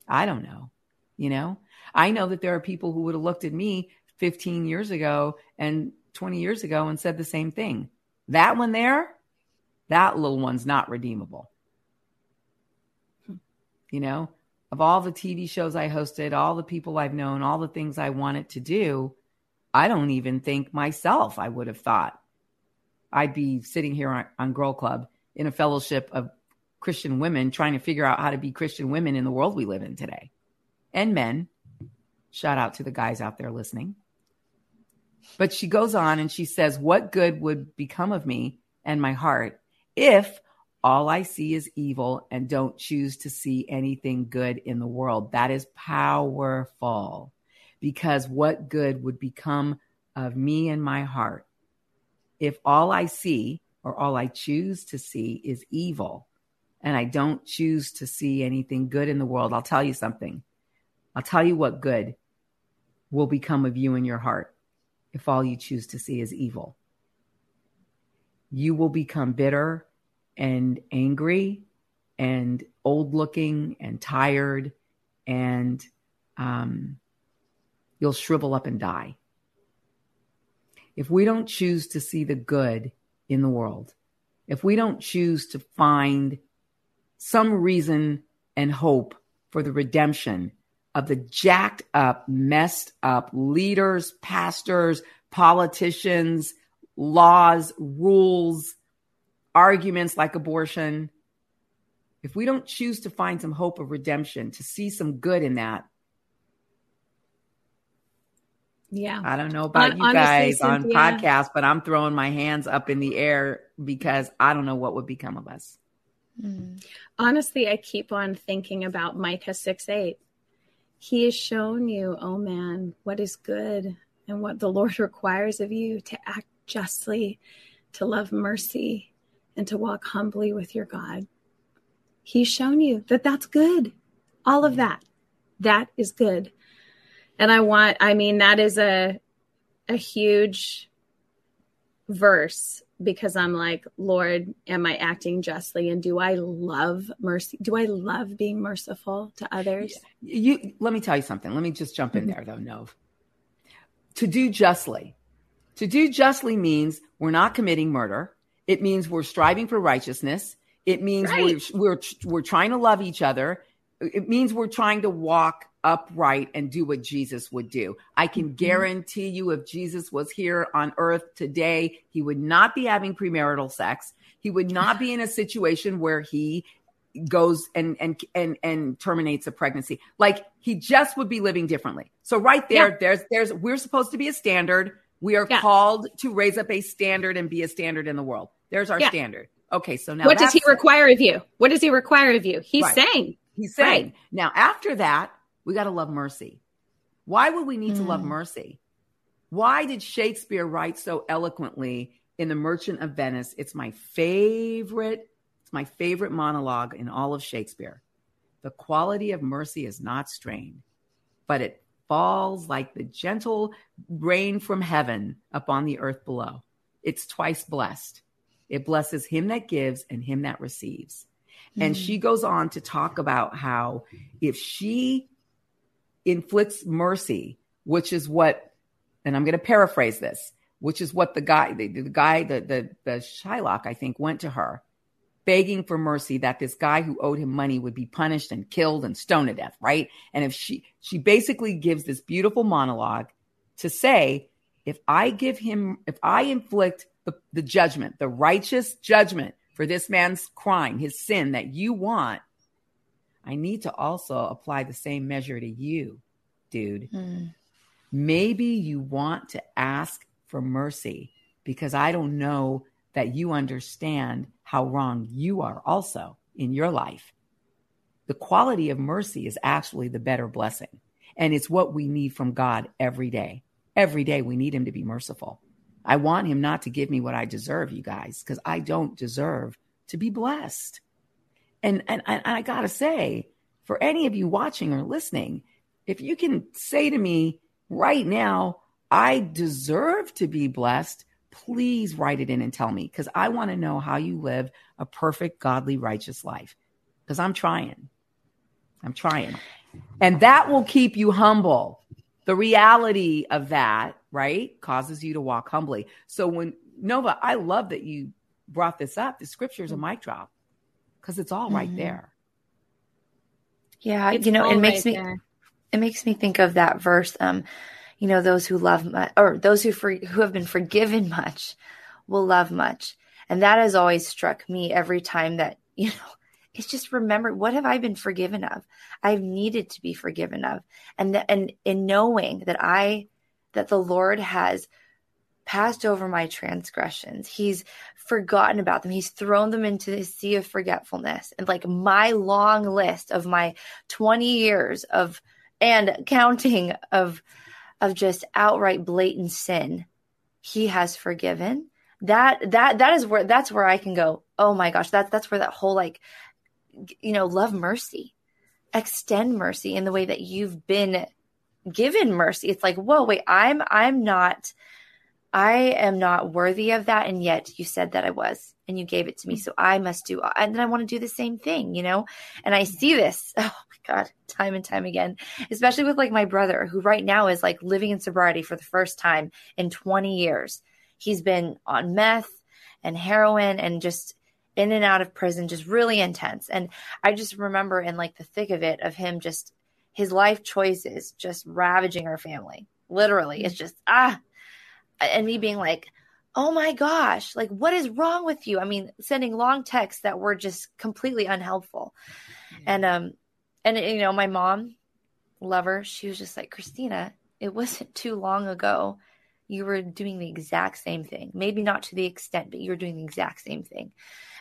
I don't know. You know, I know that there are people who would have looked at me 15 years ago and 20 years ago and said the same thing. That one there, that little one's not redeemable. You know, of all the TV shows I hosted, all the people I've known, all the things I wanted to do, I don't even think myself I would have thought I'd be sitting here on, on Girl Club in a fellowship of Christian women trying to figure out how to be Christian women in the world we live in today and men. Shout out to the guys out there listening. But she goes on and she says, What good would become of me and my heart if all I see is evil and don't choose to see anything good in the world? That is powerful because what good would become of me and my heart if all I see or all I choose to see is evil and I don't choose to see anything good in the world, I'll tell you something. I'll tell you what good will become of you and your heart if all you choose to see is evil. You will become bitter and angry and old looking and tired and um, you'll shrivel up and die. If we don't choose to see the good in the world, if we don't choose to find some reason and hope for the redemption of the jacked up, messed up leaders, pastors, politicians, laws, rules, arguments like abortion, if we don't choose to find some hope of redemption, to see some good in that, yeah. I don't know about you guys honestly, on podcast, but I'm throwing my hands up in the air because I don't know what would become of us. Mm. Honestly, I keep on thinking about Micah 6 8. He has shown you, oh man, what is good and what the Lord <laughs> requires of you to act justly, to love mercy, and to walk humbly with your God. He's shown you that that's good. All of that. That is good and I want, I mean, that is a, a huge verse because I'm like, Lord, am I acting justly? And do I love mercy? Do I love being merciful to others? You, let me tell you something. Let me just jump in mm-hmm. there though, Nov. To do justly, to do justly means we're not committing murder. It means we're striving for righteousness. It means right. we're, we're, we're trying to love each other. It means we're trying to walk upright and do what Jesus would do. I can mm-hmm. guarantee you, if Jesus was here on earth today, he would not be having premarital sex. He would not be in a situation where he goes and and and and terminates a pregnancy. Like he just would be living differently. So right there, yeah. there's there's we're supposed to be a standard. We are yeah. called to raise up a standard and be a standard in the world. There's our yeah. standard. Okay, so now what does he require of you? What does he require of you? He's right. saying. He's saying. Right. Now after that, we got to love mercy. Why would we need mm. to love mm. mercy? Why did Shakespeare write so eloquently in The Merchant of Venice? It's my favorite, it's my favorite monologue in all of Shakespeare. The quality of mercy is not strained, but it falls like the gentle rain from heaven upon the earth below. It's twice blessed. It blesses him that gives and him that receives. Mm. And she goes on to talk about how if she inflicts mercy, which is what, and I'm going to paraphrase this, which is what the guy, the, the guy, the, the, the Shylock, I think, went to her begging for mercy that this guy who owed him money would be punished and killed and stoned to death, right? And if she, she basically gives this beautiful monologue to say, if I give him, if I inflict the, the judgment, the righteous judgment for this man's crime, his sin that you want, I need to also apply the same measure to you, dude. Mm. Maybe you want to ask for mercy because I don't know that you understand how wrong you are also in your life. The quality of mercy is actually the better blessing. And it's what we need from God every day. Every day we need him to be merciful. I want him not to give me what I deserve, you guys, because I don't deserve to be blessed. And, and, and I got to say, for any of you watching or listening, if you can say to me right now, I deserve to be blessed, please write it in and tell me because I want to know how you live a perfect, godly, righteous life because I'm trying. I'm trying. And that will keep you humble. The reality of that, right, causes you to walk humbly. So when Nova, I love that you brought this up. The scripture is a mic drop because it's all right mm-hmm. there. Yeah, it's you know, it makes right me there. it makes me think of that verse. Um, you know, those who love much, or those who for, who have been forgiven <laughs> much will love much. And that has always struck me every time that, <laughs> you know, it's just remember what have I been forgiven of? I've needed to be forgiven of. And the, and in knowing that I that the Lord has passed over my transgressions. He's forgotten about them. He's thrown them into the sea of forgetfulness. And like my long list of my 20 years of and counting of of just outright blatant sin he has forgiven that that that is where that's where i can go oh my gosh that's that's where that whole like you know love mercy extend mercy in the way that you've been given mercy it's like whoa wait i'm i'm not i am not worthy of that and yet you said that i was and you gave it to me so i must do and then i want to do the same thing you know and i see this <laughs> oh my God, time and time again, especially with like my brother, who right now is like living in sobriety for the first time in 20 years. He's been on meth and heroin and just in and out of prison, just really intense. And I just remember in like the thick of it, of him just his life choices just ravaging our family. Literally, it's just ah, and me being like, oh my gosh, like what is wrong with you? I mean, sending long texts that were just completely unhelpful. And um and you know, my mom, lover, she was just like, Christina, it wasn't too long ago you were doing the exact same thing. Maybe not to the extent, but you were doing the exact same thing.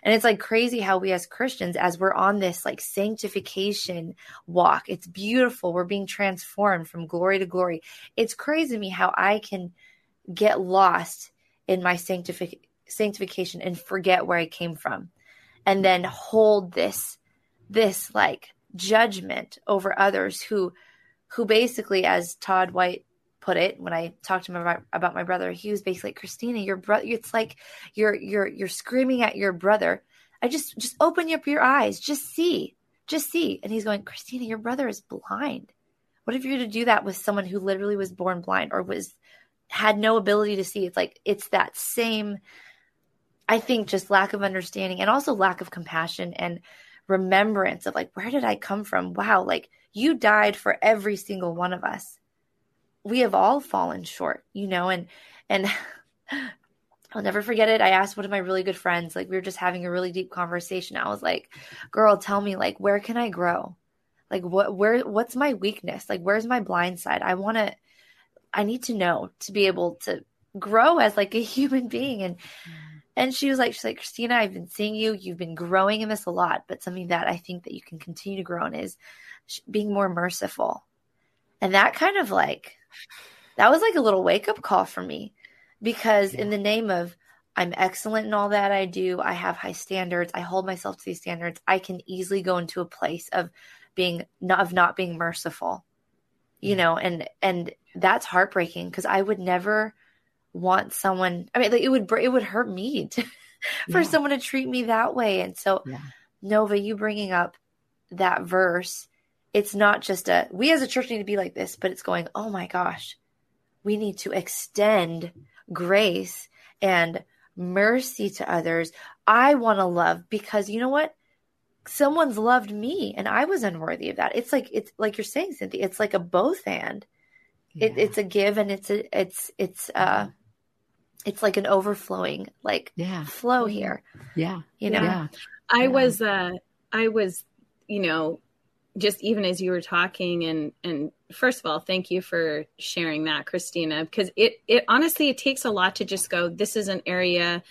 And it's like crazy how we as Christians, as we're on this like sanctification walk, it's beautiful. We're being transformed from glory to glory. It's crazy to me how I can get lost in my sanctific- sanctification and forget where I came from. And then hold this, this like judgment over others who who basically as Todd White put it when I talked to him about, about my brother, he was basically like, Christina, your brother it's like you're you're you're screaming at your brother. I just just open up your eyes, just see. Just see. And he's going, Christina, your brother is blind. What if you're to do that with someone who literally was born blind or was had no ability to see? It's like it's that same I think just lack of understanding and also lack of compassion and remembrance of like, where did I come from? Wow, like you died for every single one of us. We have all fallen short, you know, and, and, <laughs> I'll never forget it. I asked one of my really good friends, like we were just having a really deep conversation. I was like, "Girl, tell me like where can I grow? Like what where what's my weakness? Like where's my blind side? I want to I need to know to be able to grow as like a <laughs> human being and and she was like, she's like, Christina, I've been seeing you. You've been growing in this a lot, but something that I think that you can continue to grow in is being more merciful. And that kind of like, that was like a little wake up call for me because yeah. in the name of I'm excellent in all that I do, I have high standards, I hold myself to these standards, I can easily go into a place of being not of not being merciful. You know, and and that's heartbreaking because I would never want someone i mean like it would it would hurt me <laughs> to, for yeah. someone to treat me that way and so yeah. nova you bringing up that verse it's not just a we as a church need to be like this but it's going oh my gosh we need to extend grace and mercy to others. I want to love because you know what? Someone's loved me and i was unworthy of that. It's like it's like you're saying cynthia it's like a both and. Yeah. it, it's a give and it's a it's it's uh it's like an overflowing like yeah. flow here. Yeah. You know? Yeah. i yeah. was uh i was you know just even as you were talking and and first of all thank you for sharing that christina because it it honestly it takes a lot to just go this is an area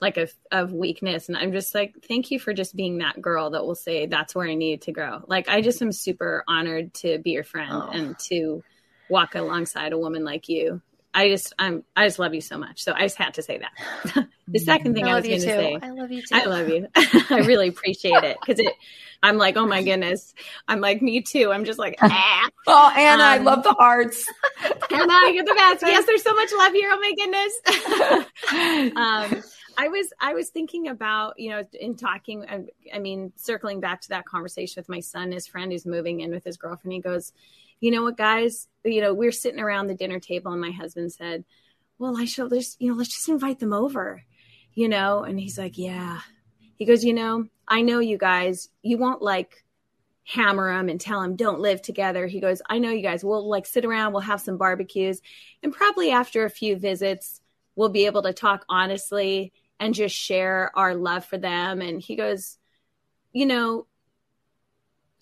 like of, of weakness. And I'm just like, thank you for just being that girl that will say that's where I need to grow. Like I just am super honored to be your friend oh. and to walk alongside a woman like you. I just I'm I just love you so much. So I just had to say that. <laughs> the second thing I, I was going to say, I love you too. I love you. <laughs> <laughs> I really appreciate it because it. I'm like, oh my goodness. I'm like, me too. I'm just like, ah. oh, Anna, um, I love the hearts. Anna, you're the best. Yes, there's so much love here. Oh my goodness. um, I was I was thinking about you know in talking. I mean, circling back to that conversation with my son, his friend who's moving in with his girlfriend. He goes you know what, guys, you know, we're sitting around the dinner table and my husband said, well, I should just, you know, let's just invite them over, you know? And he's like, yeah. He goes, you know, I know you guys, you won't like hammer them and tell them don't live together. He goes, I know you guys, we'll like sit around, we'll have some barbecues. And probably after a few visits, we'll be able to talk honestly and just share our love for them. And he goes, you know,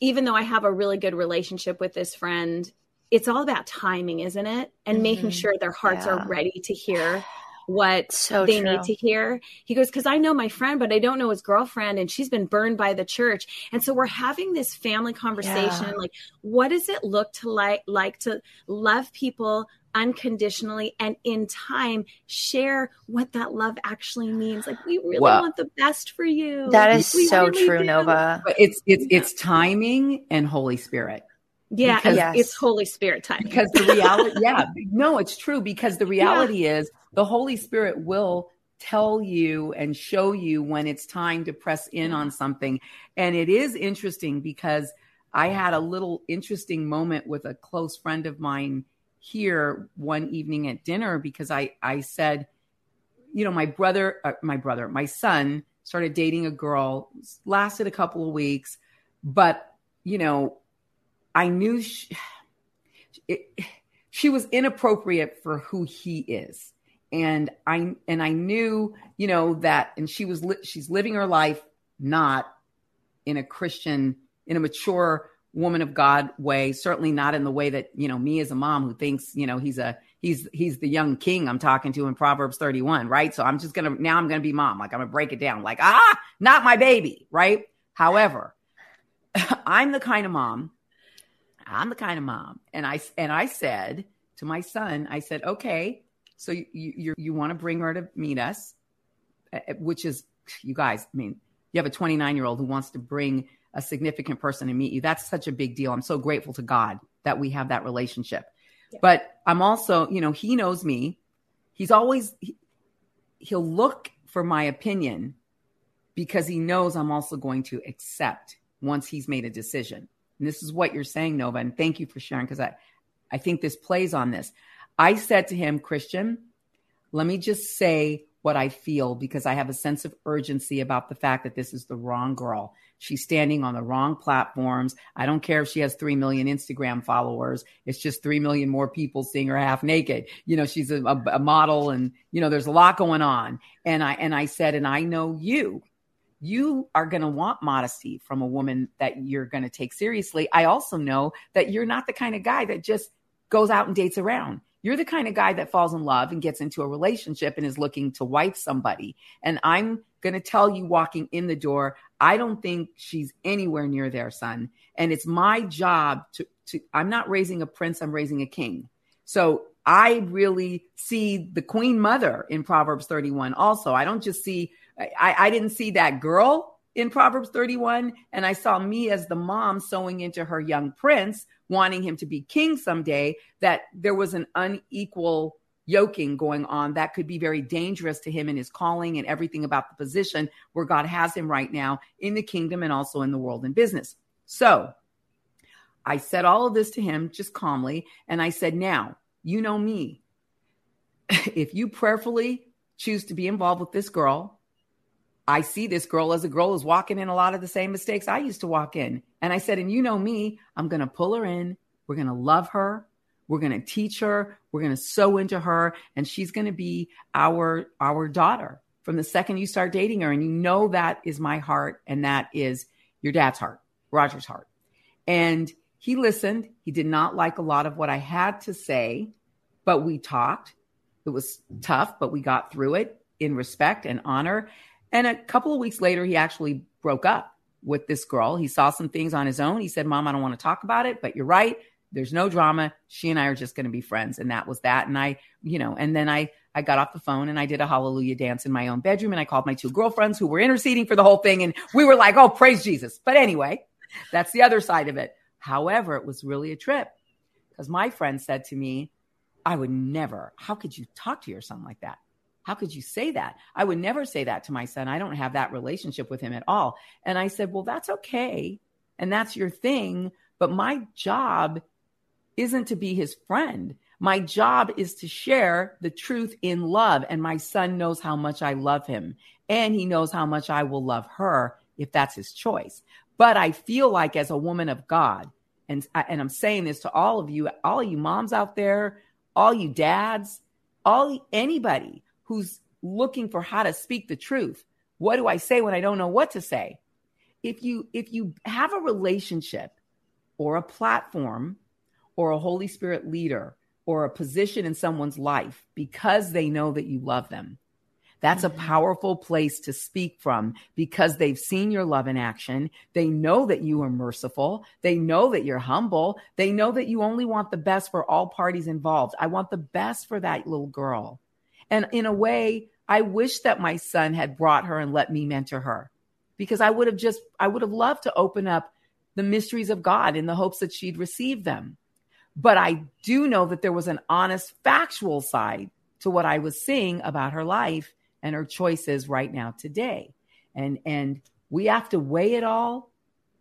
even though I have a really good relationship with this friend, it's all about timing, isn't it? And mm-hmm. making sure their hearts yeah. are ready to hear what so they true. need to hear. He goes, Because I know my friend, but I don't know his girlfriend, and she's been burned by the church. And so we're having this family conversation. Yeah. Like, what does it look to like like to love people unconditionally and in time share what that love actually means like we really well, want the best for you that is we so really true do. nova but it's it's it's timing and holy spirit yeah because, yes. it's holy spirit time because the reality yeah no it's true because the <laughs> reality yeah. is the holy spirit will tell you and show you when it's time to press in on something and it is interesting because i had a little interesting moment with a close friend of mine here one evening at dinner because I I said, you know, my brother, uh, my brother, my son started dating a girl, lasted a couple of weeks, but you know, I knew she, <sighs> it, <sighs> she was inappropriate for who he is. And I and I knew, you know, that and she was li- she's living her life not in a Christian in a mature woman of God way, certainly not in the way that, you know, me as a mom who thinks, you know, he's a he's he's the young king I'm talking to in Proverbs 31, right? So I'm just going to now I'm going to be mom, like I'm going to break it down like, ah, not my baby, right? However, <laughs> I'm the kind of mom I'm the kind of mom and I and I said to my son, I said, "Okay, so you you you want to bring her to meet us, eh, eh, which is you guys, I mean, you have a 29 year old who wants to bring a significant person to meet you. That's such a big deal. I'm so grateful to God that we have that relationship. Yeah. But I'm also, you know, he knows me. He's always, he, he'll look for my opinion because he knows I'm also going to accept once he's made a decision. And this is what you're saying, Nova. And thank you for sharing because I, I think this plays on this. I said to him, Christian, let me just say what I feel because I have a sense of urgency about the fact that this is the wrong girl. She's standing on the wrong platforms. I don't care if she has 3 million Instagram followers. It's just 3 million more people seeing her half naked. You know, she's a, a, a model and, you know, there's a lot going on. And I, and I said, and I know you, you are going to want modesty from a woman that you're going to take seriously. I also know that you're not the kind of guy that just goes out and dates around. You're the kind of guy that falls in love and gets into a relationship and is looking to wife somebody. And I'm going to tell you walking in the door, I don't think she's anywhere near there, son. And it's my job to, to I'm not raising a prince, I'm raising a king. So I really see the queen mother in Proverbs 31 also. I don't just see, I, I didn't see that girl in Proverbs 31, and I saw me as the mom sowing into her young prince, wanting him to be king someday, that there was an unequal yoking going on that could be very dangerous to him and his calling and everything about the position where God has him right now in the kingdom and also in the world and business. So I said all of this to him just calmly. And I said, Now, you know me. <laughs> if you prayerfully choose to be involved with this girl, I see this girl as a girl is walking in a lot of the same mistakes I used to walk in. And I said, And you know me, I'm going to pull her in. We're going to love her. We're going to teach her. We're going to sow into her, and she's going to be our our daughter from the second you start dating her. And you know that is my heart, and that is your dad's heart, Roger's heart. And he listened. He did not like a lot of what I had to say, but we talked. It was tough, but we got through it. in respect and honor. And a couple of weeks later, he actually broke up with this girl. He saw some things on his own. He said, Mom, I don't want to talk about it, but you're right. There's no drama. She and I are just going to be friends. And that was that. And I, you know, and then I, I got off the phone and I did a hallelujah dance in my own bedroom and I called my two girlfriends who were interceding for the whole thing. And we were like, oh, praise Jesus. But anyway, that's the other side of it. However, it was really a trip because my friend said to me, I would never, how could you talk to your son like that? How could you say that? I would never say that to my son. I don't have that relationship with him at all. And I said, Well, that's okay. And that's your thing. But my job isn't to be his friend. My job is to share the truth in love. And my son knows how much I love him. And he knows how much I will love her if that's his choice. But I feel like, as a woman of God, and, and I'm saying this to all of you, all you moms out there, all you dads, all anybody who's looking for how to speak the truth. What do I say when I don't know what to say? If you if you have a relationship or a platform or a Holy Spirit leader or a position in someone's life because they know that you love them, that's a mm-hmm. powerful place to speak from because they've seen your love in action. They know that you are merciful. They know that you're humble. They know that you only want the best for all parties involved. I want the best for that little girl. And in a way, I wish that my son had brought her and let me mentor her because I would have just, I would have loved to open up the mysteries of God in the hopes that she'd receive them. But I do know that there was an honest, factual side to what I was seeing about her life and her choices right now today. And, and we have to weigh it all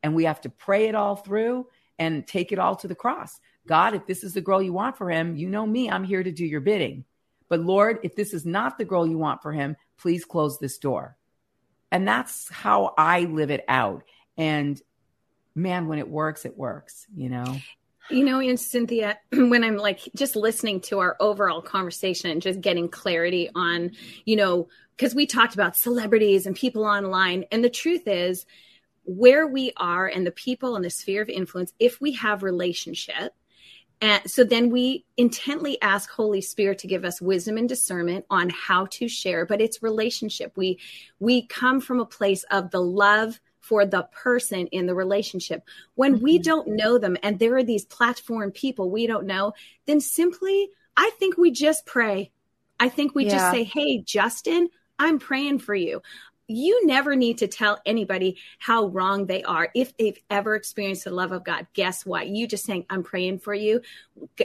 and we have to pray it all through and take it all to the cross. God, if this is the girl you want for him, you know me, I'm here to do your bidding. But Lord, if this is not the girl you want for him, please close this door. And that's how I live it out. And man, when it works, it works, you know? You know, and Cynthia, <clears throat> when I'm like just listening to our overall conversation and just getting clarity on, you know, because we talked about celebrities and people online. And the truth is, where we are and the people in the sphere of influence, if we have relationship, and so then we intently ask Holy Spirit to give us wisdom and discernment on how to share, but it's relationship. We we come from a place of the love for the person in the relationship. When mm-hmm. we don't know them and there are these platform people we don't know, then simply I think we just pray. I think we yeah. just say, "Hey, Justin, I'm praying for you you never need to tell anybody how wrong they are if they've ever experienced the love of God. Guess what? You just saying, I'm praying for you.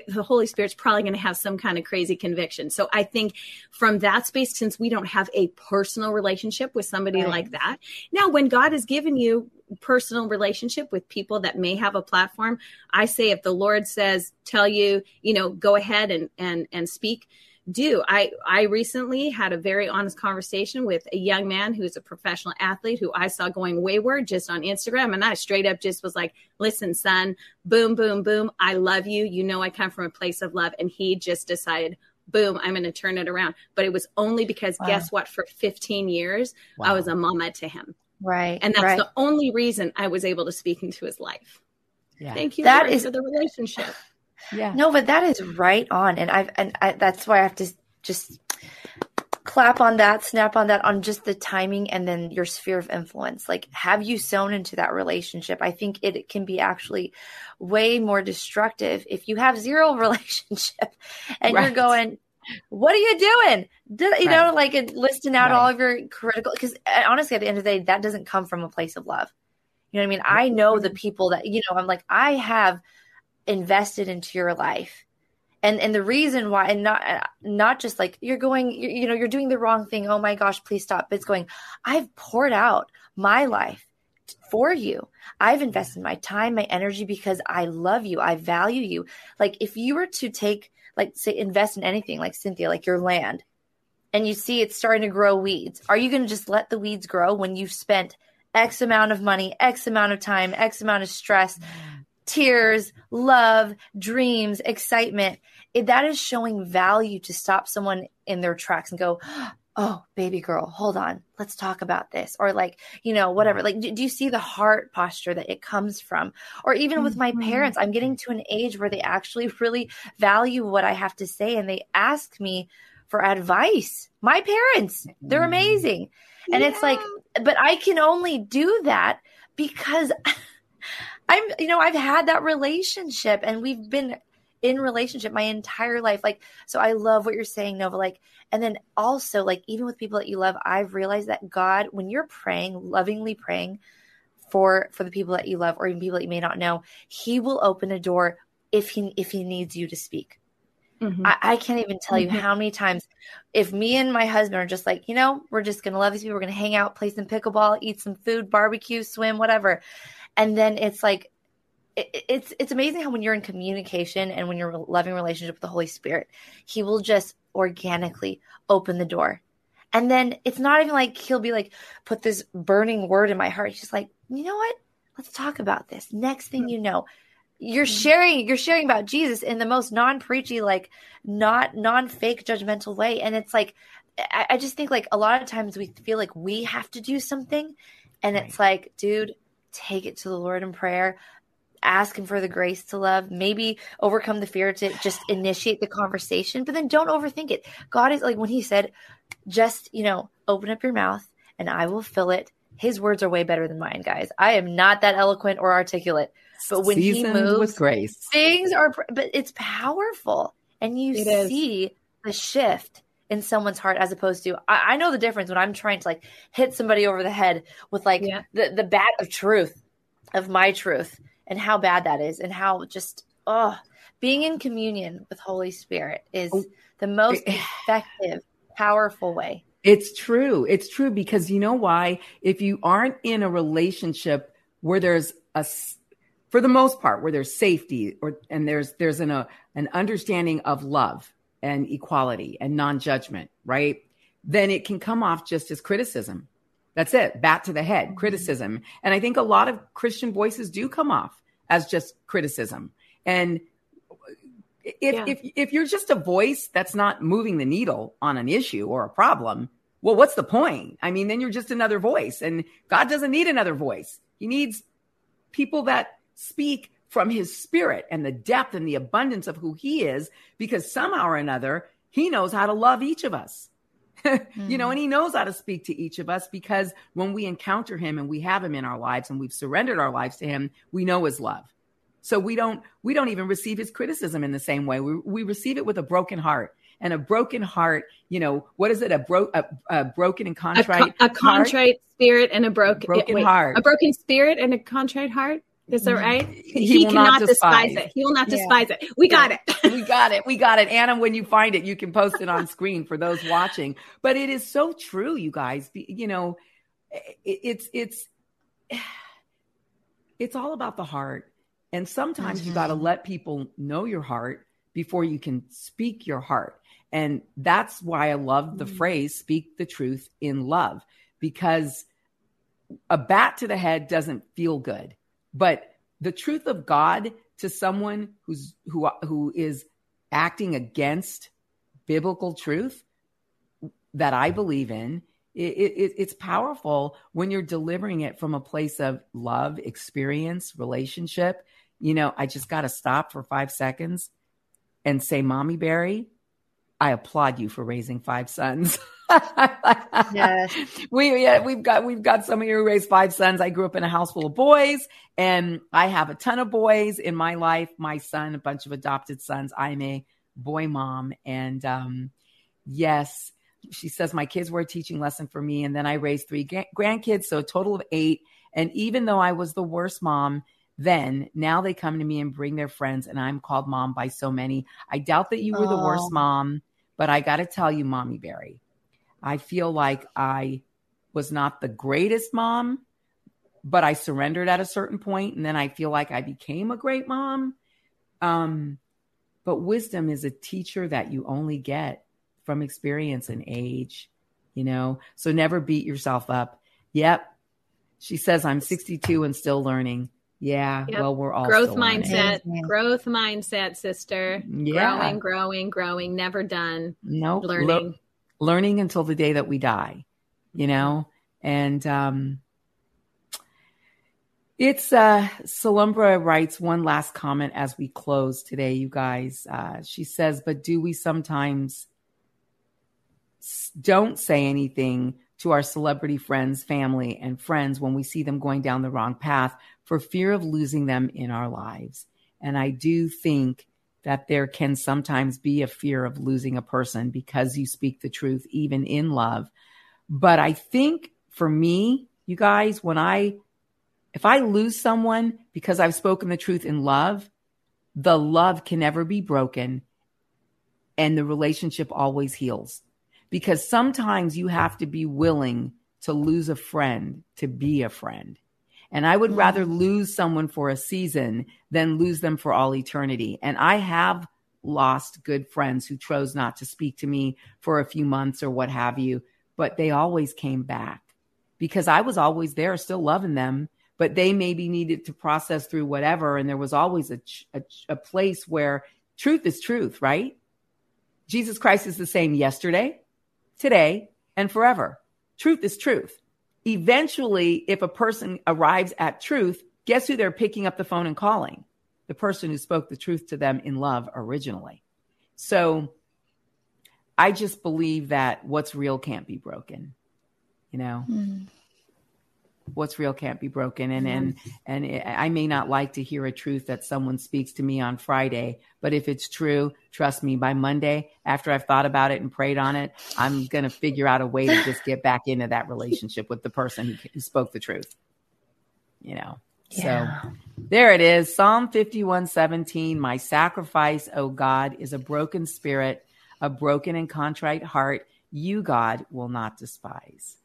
The Holy Spirit's probably going to have some kind of crazy conviction. So I think from that space, since we don't have a personal relationship with somebody right. like that, now when God has given you personal relationship with people that may have a platform, I say if the Lord says, tell you, you know, go ahead and, and, and speak do. I I recently had a very honest conversation with a young man who's a professional athlete who I saw going wayward just on Instagram and I straight up just was like, "Listen, son, boom boom boom, I love you. You know I come from a place of love." And he just decided boom, I'm going to turn it around. But it was only because wow. guess what? For 15 years, wow. I was a mama to him. Right. And that's right. the only reason I was able to speak into his life. Yeah. Thank you that is, for the relationship. Yeah. No, but that is right on. And I've, and I, that's why I have to just clap on that, snap on that, on just the timing and then your sphere of influence. Like, have you sown into that relationship? I think it can be actually way more destructive if you have zero <laughs> relationship and right. you're going, what are you doing? you right. know, like listing out right. all of your critical, because uh, honestly, at the end of the day, that doesn't come from a place of love. You know what I mean? I know the people that, you know, I'm like, I have invested into your life. And and the reason why and not not just like you're going you're, you know you're doing the wrong thing. Oh my gosh please stop. It's going i've poured out my life for you. I've invested my time my energy because i love you. I value you. Like if you were to take like say invest in anything like cynthia like your land and you see it's starting to grow weeds are you going to just let the weeds grow when you've spent x amount of money x amount of time x amount of stress tears, love, dreams, excitement. It, that is showing value to stop someone in their tracks and go, oh, baby girl, hold on, let's talk about this. Or like, you know, whatever. Like, do, do you see the heart posture that it comes from? Or even with my mm-hmm. parents, I'm getting to an age where they actually <laughs> really value what I have to say and they ask me for advice. My parents, they're Mm-hmm. amazing. And it's like, but I can only do that because <laughs> I'm, you know, I've had that relationship and we've been in relationship my entire life. Like, so I love what you're saying, Nova. Like, and then also, like, even with people that you love, I've realized that God, when you're praying, lovingly praying for for the people that you love, or even people that you may not know, He will open a door if he if He needs you to speak. Mhm. I, I can't even tell you how many times if me and my husband are just like, you know, we're just gonna love these people, we're gonna hang out, play some pickleball, eat some food, barbecue, swim, whatever. And then it's like it, it's it's amazing how when you're in communication and when you're a loving relationship with the Holy Spirit, He will just organically open the door. And then it's not even like he'll be like, put this burning word in my heart. He's just like, you know what? Let's talk about this. Next thing you know, you're mm-hmm. sharing you're sharing about Jesus in the most non-preachy, like not non-fake judgmental way. And it's like I, I just think like a lot of times we feel like we have to do something. And it's like, dude, take it to the Lord in prayer. Ask him for the grace to love, maybe overcome the fear to just initiate the conversation, but then don't overthink it. God is like when he said, just, you know, open up your mouth and I will fill it. His words are way better than mine, guys. I am not that eloquent or articulate, but when Seasoned he moves, with grace. things are, but it's powerful. And you It is. see the shift in someone's heart as opposed to, I, I know the difference when I'm trying to like hit somebody over the head with like Yeah. the, the bat of truth, of my truth, and how bad that is, and how just, oh, being in communion with Holy Spirit is Oh. the most <laughs> effective, powerful way. It's true. It's true because you know why? If you aren't in a relationship where there's a for the most part, where there's safety or and there's there's an a, an understanding of love and equality and non-judgment, right? Then it can come off just as criticism. That's it, bat to the head, mm-hmm. criticism. And I think a lot of Christian voices do come off as just criticism. And if Yeah. if if you're just a voice that's not moving the needle on an issue or a problem, well, what's the point? I mean, then you're just another voice, and God doesn't need another voice. He needs people that speak from His Spirit and the depth and the abundance of who He is, because somehow or another He knows how to love each of us. <laughs> you know, and he knows how to speak to each of us because when we encounter him and we have him in our lives and we've surrendered our lives to him, we know his love. So we don't we don't even receive his criticism in the same way. We we receive it with a broken heart. And a broken heart, you know, what is it? A broke a, a broken and a, contrite co- a heart? contrite spirit and a broken Broken wait, heart. A broken spirit and a contrite heart. Is that mm-hmm. right? He will not cannot despise. despise. it. He will not Yeah. despise it. We got it. we got it. We got it. Anna, when you find it, you can post it on screen for those watching. But it is so true, you guys. You know, it's it's it's all about the heart. And sometimes you got to mm-hmm. let people know your heart before you can speak your heart. And that's why I love the mm-hmm. phrase speak the truth in love because a bat to the head doesn't feel good. But the truth of God to someone who's who who is acting against biblical truth that I believe in, it, it, it's powerful when you're delivering it from a place of love, experience, relationship. You know, I just got to stop for five seconds and say, "Mommy Barry, I applaud you for raising five sons." Yes. <laughs> we yeah, we've got we've got somebody who raised five sons. I grew up in a house full of boys, and I have a ton of boys in my life. My son, a bunch of adopted sons. I'm a boy mom, and um, yes, she says my kids were a teaching lesson for me, and then I raised three gra- grandkids, so a total of eight. And even though I was the worst mom then, now they come to me and bring their friends, and I'm called mom by so many. I doubt that you were the Oh. worst mom, but I got to tell you, mommy Barry. I feel like I was not the greatest mom, but I surrendered at a certain point, and then I feel like I became a great mom. Um, but wisdom is a teacher that you only get from experience and age, you know. So never beat yourself up. Yep, she says I'm 62 and still learning. Yeah, Yep. well, we're all growth mindset. Growth mindset, sister. Yeah. Growing, growing, growing. Never done. No Learning. learning until the day that we die, you know? And um it's uh Salumbra writes one last comment as we close today, you guys. Uh she says, but do we sometimes don't say anything to our celebrity friends, family, and friends when we see them going down the wrong path for fear of losing them in our lives. And I do think that there can sometimes be a fear of losing a person because you speak the truth, even in love. But I think for me, you guys, when I, if I lose someone because I've spoken the truth in love, the love can never be broken and the relationship always heals. Because sometimes you have to be willing to lose a friend to be a friend. And I would rather mm. lose someone for a season than lose them for all eternity. And I have lost good friends who chose not to speak to me for a few months or what have you, but they always came back because I was always there, still loving them. But they maybe needed to process through whatever. And there was always a, a, a place where truth is truth, right? Jesus Christ is the same yesterday, today, and forever. Truth is truth. Eventually, if a person arrives at truth, guess who they're picking up the phone and calling? The person who spoke the truth to them in love originally. So I just believe that what's real can't be broken, you know? Mm what's real can't be broken. And and and it, i may not like to hear a truth that someone speaks to me on friday but if it's true trust me by monday after i've thought about it and prayed on it i'm going to figure out a way to just get back into that relationship with the person who, who spoke the truth. You know? Yeah. so there it is. Psalm 51 17 my sacrifice o god is a broken spirit a broken and contrite heart. You god will not despise.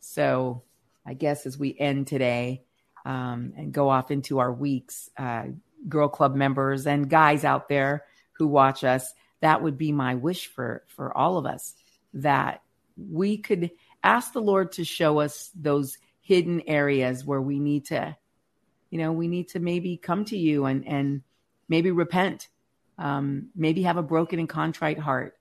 So I guess, as we end today um, and go off into our weeks, uh, Girl Club members and guys out there who watch us, that would be my wish for for all of us that we could ask the Lord to show us those hidden areas where we need to, you know, we need to maybe come to you and and maybe repent, um, maybe have a broken and contrite heart,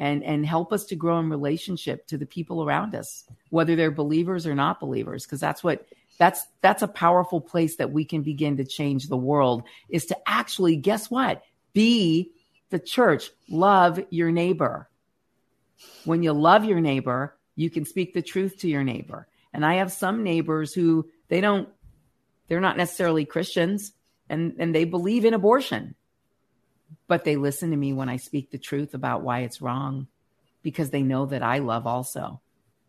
and and help us to grow in relationship to the people around us whether they're believers or not believers because that's what that's that's a powerful place that we can begin to change the world is to actually guess what? Be the church. Love your neighbor. When you love your neighbor you can speak the truth to your neighbor. And i have some neighbors who they don't they're not necessarily christians and and they believe in abortion but they listen to me when I speak the truth about why it's wrong because they know that I love also.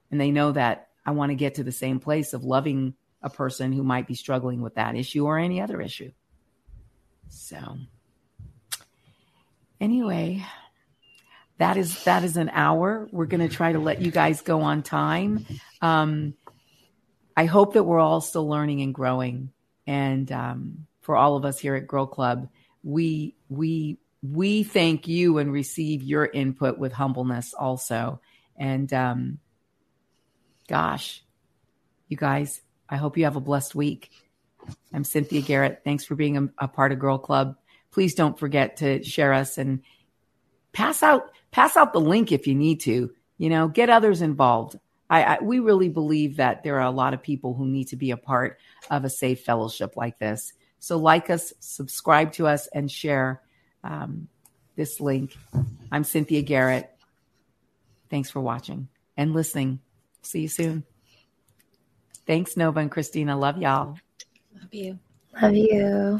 And they know that I want to get to the same place of loving a person who might be struggling with that issue or any other issue. So, anyway, that is that is an hour. We're going to try to let you guys go on time. Um, I hope that we're all still learning and growing. And um, for all of us here at Girl Club, we we we thank you and receive your input with humbleness also. And um, gosh, you guys, I hope you have a blessed week. I'm Cynthia Garrett. Thanks for being a, a part of Girl Club. Please don't forget to share us and pass out pass out the link if you need to. You know, get others involved. I, I, we really believe that there are a lot of people who need to be a part of a safe fellowship like this. So, like us, subscribe to us, and share um, this link. I'm Cynthia Garrett. Thanks for watching and listening. See you soon. Thanks, Nova and Christina. Love y'all. Love you. Love you.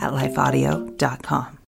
at lifeaudio.com.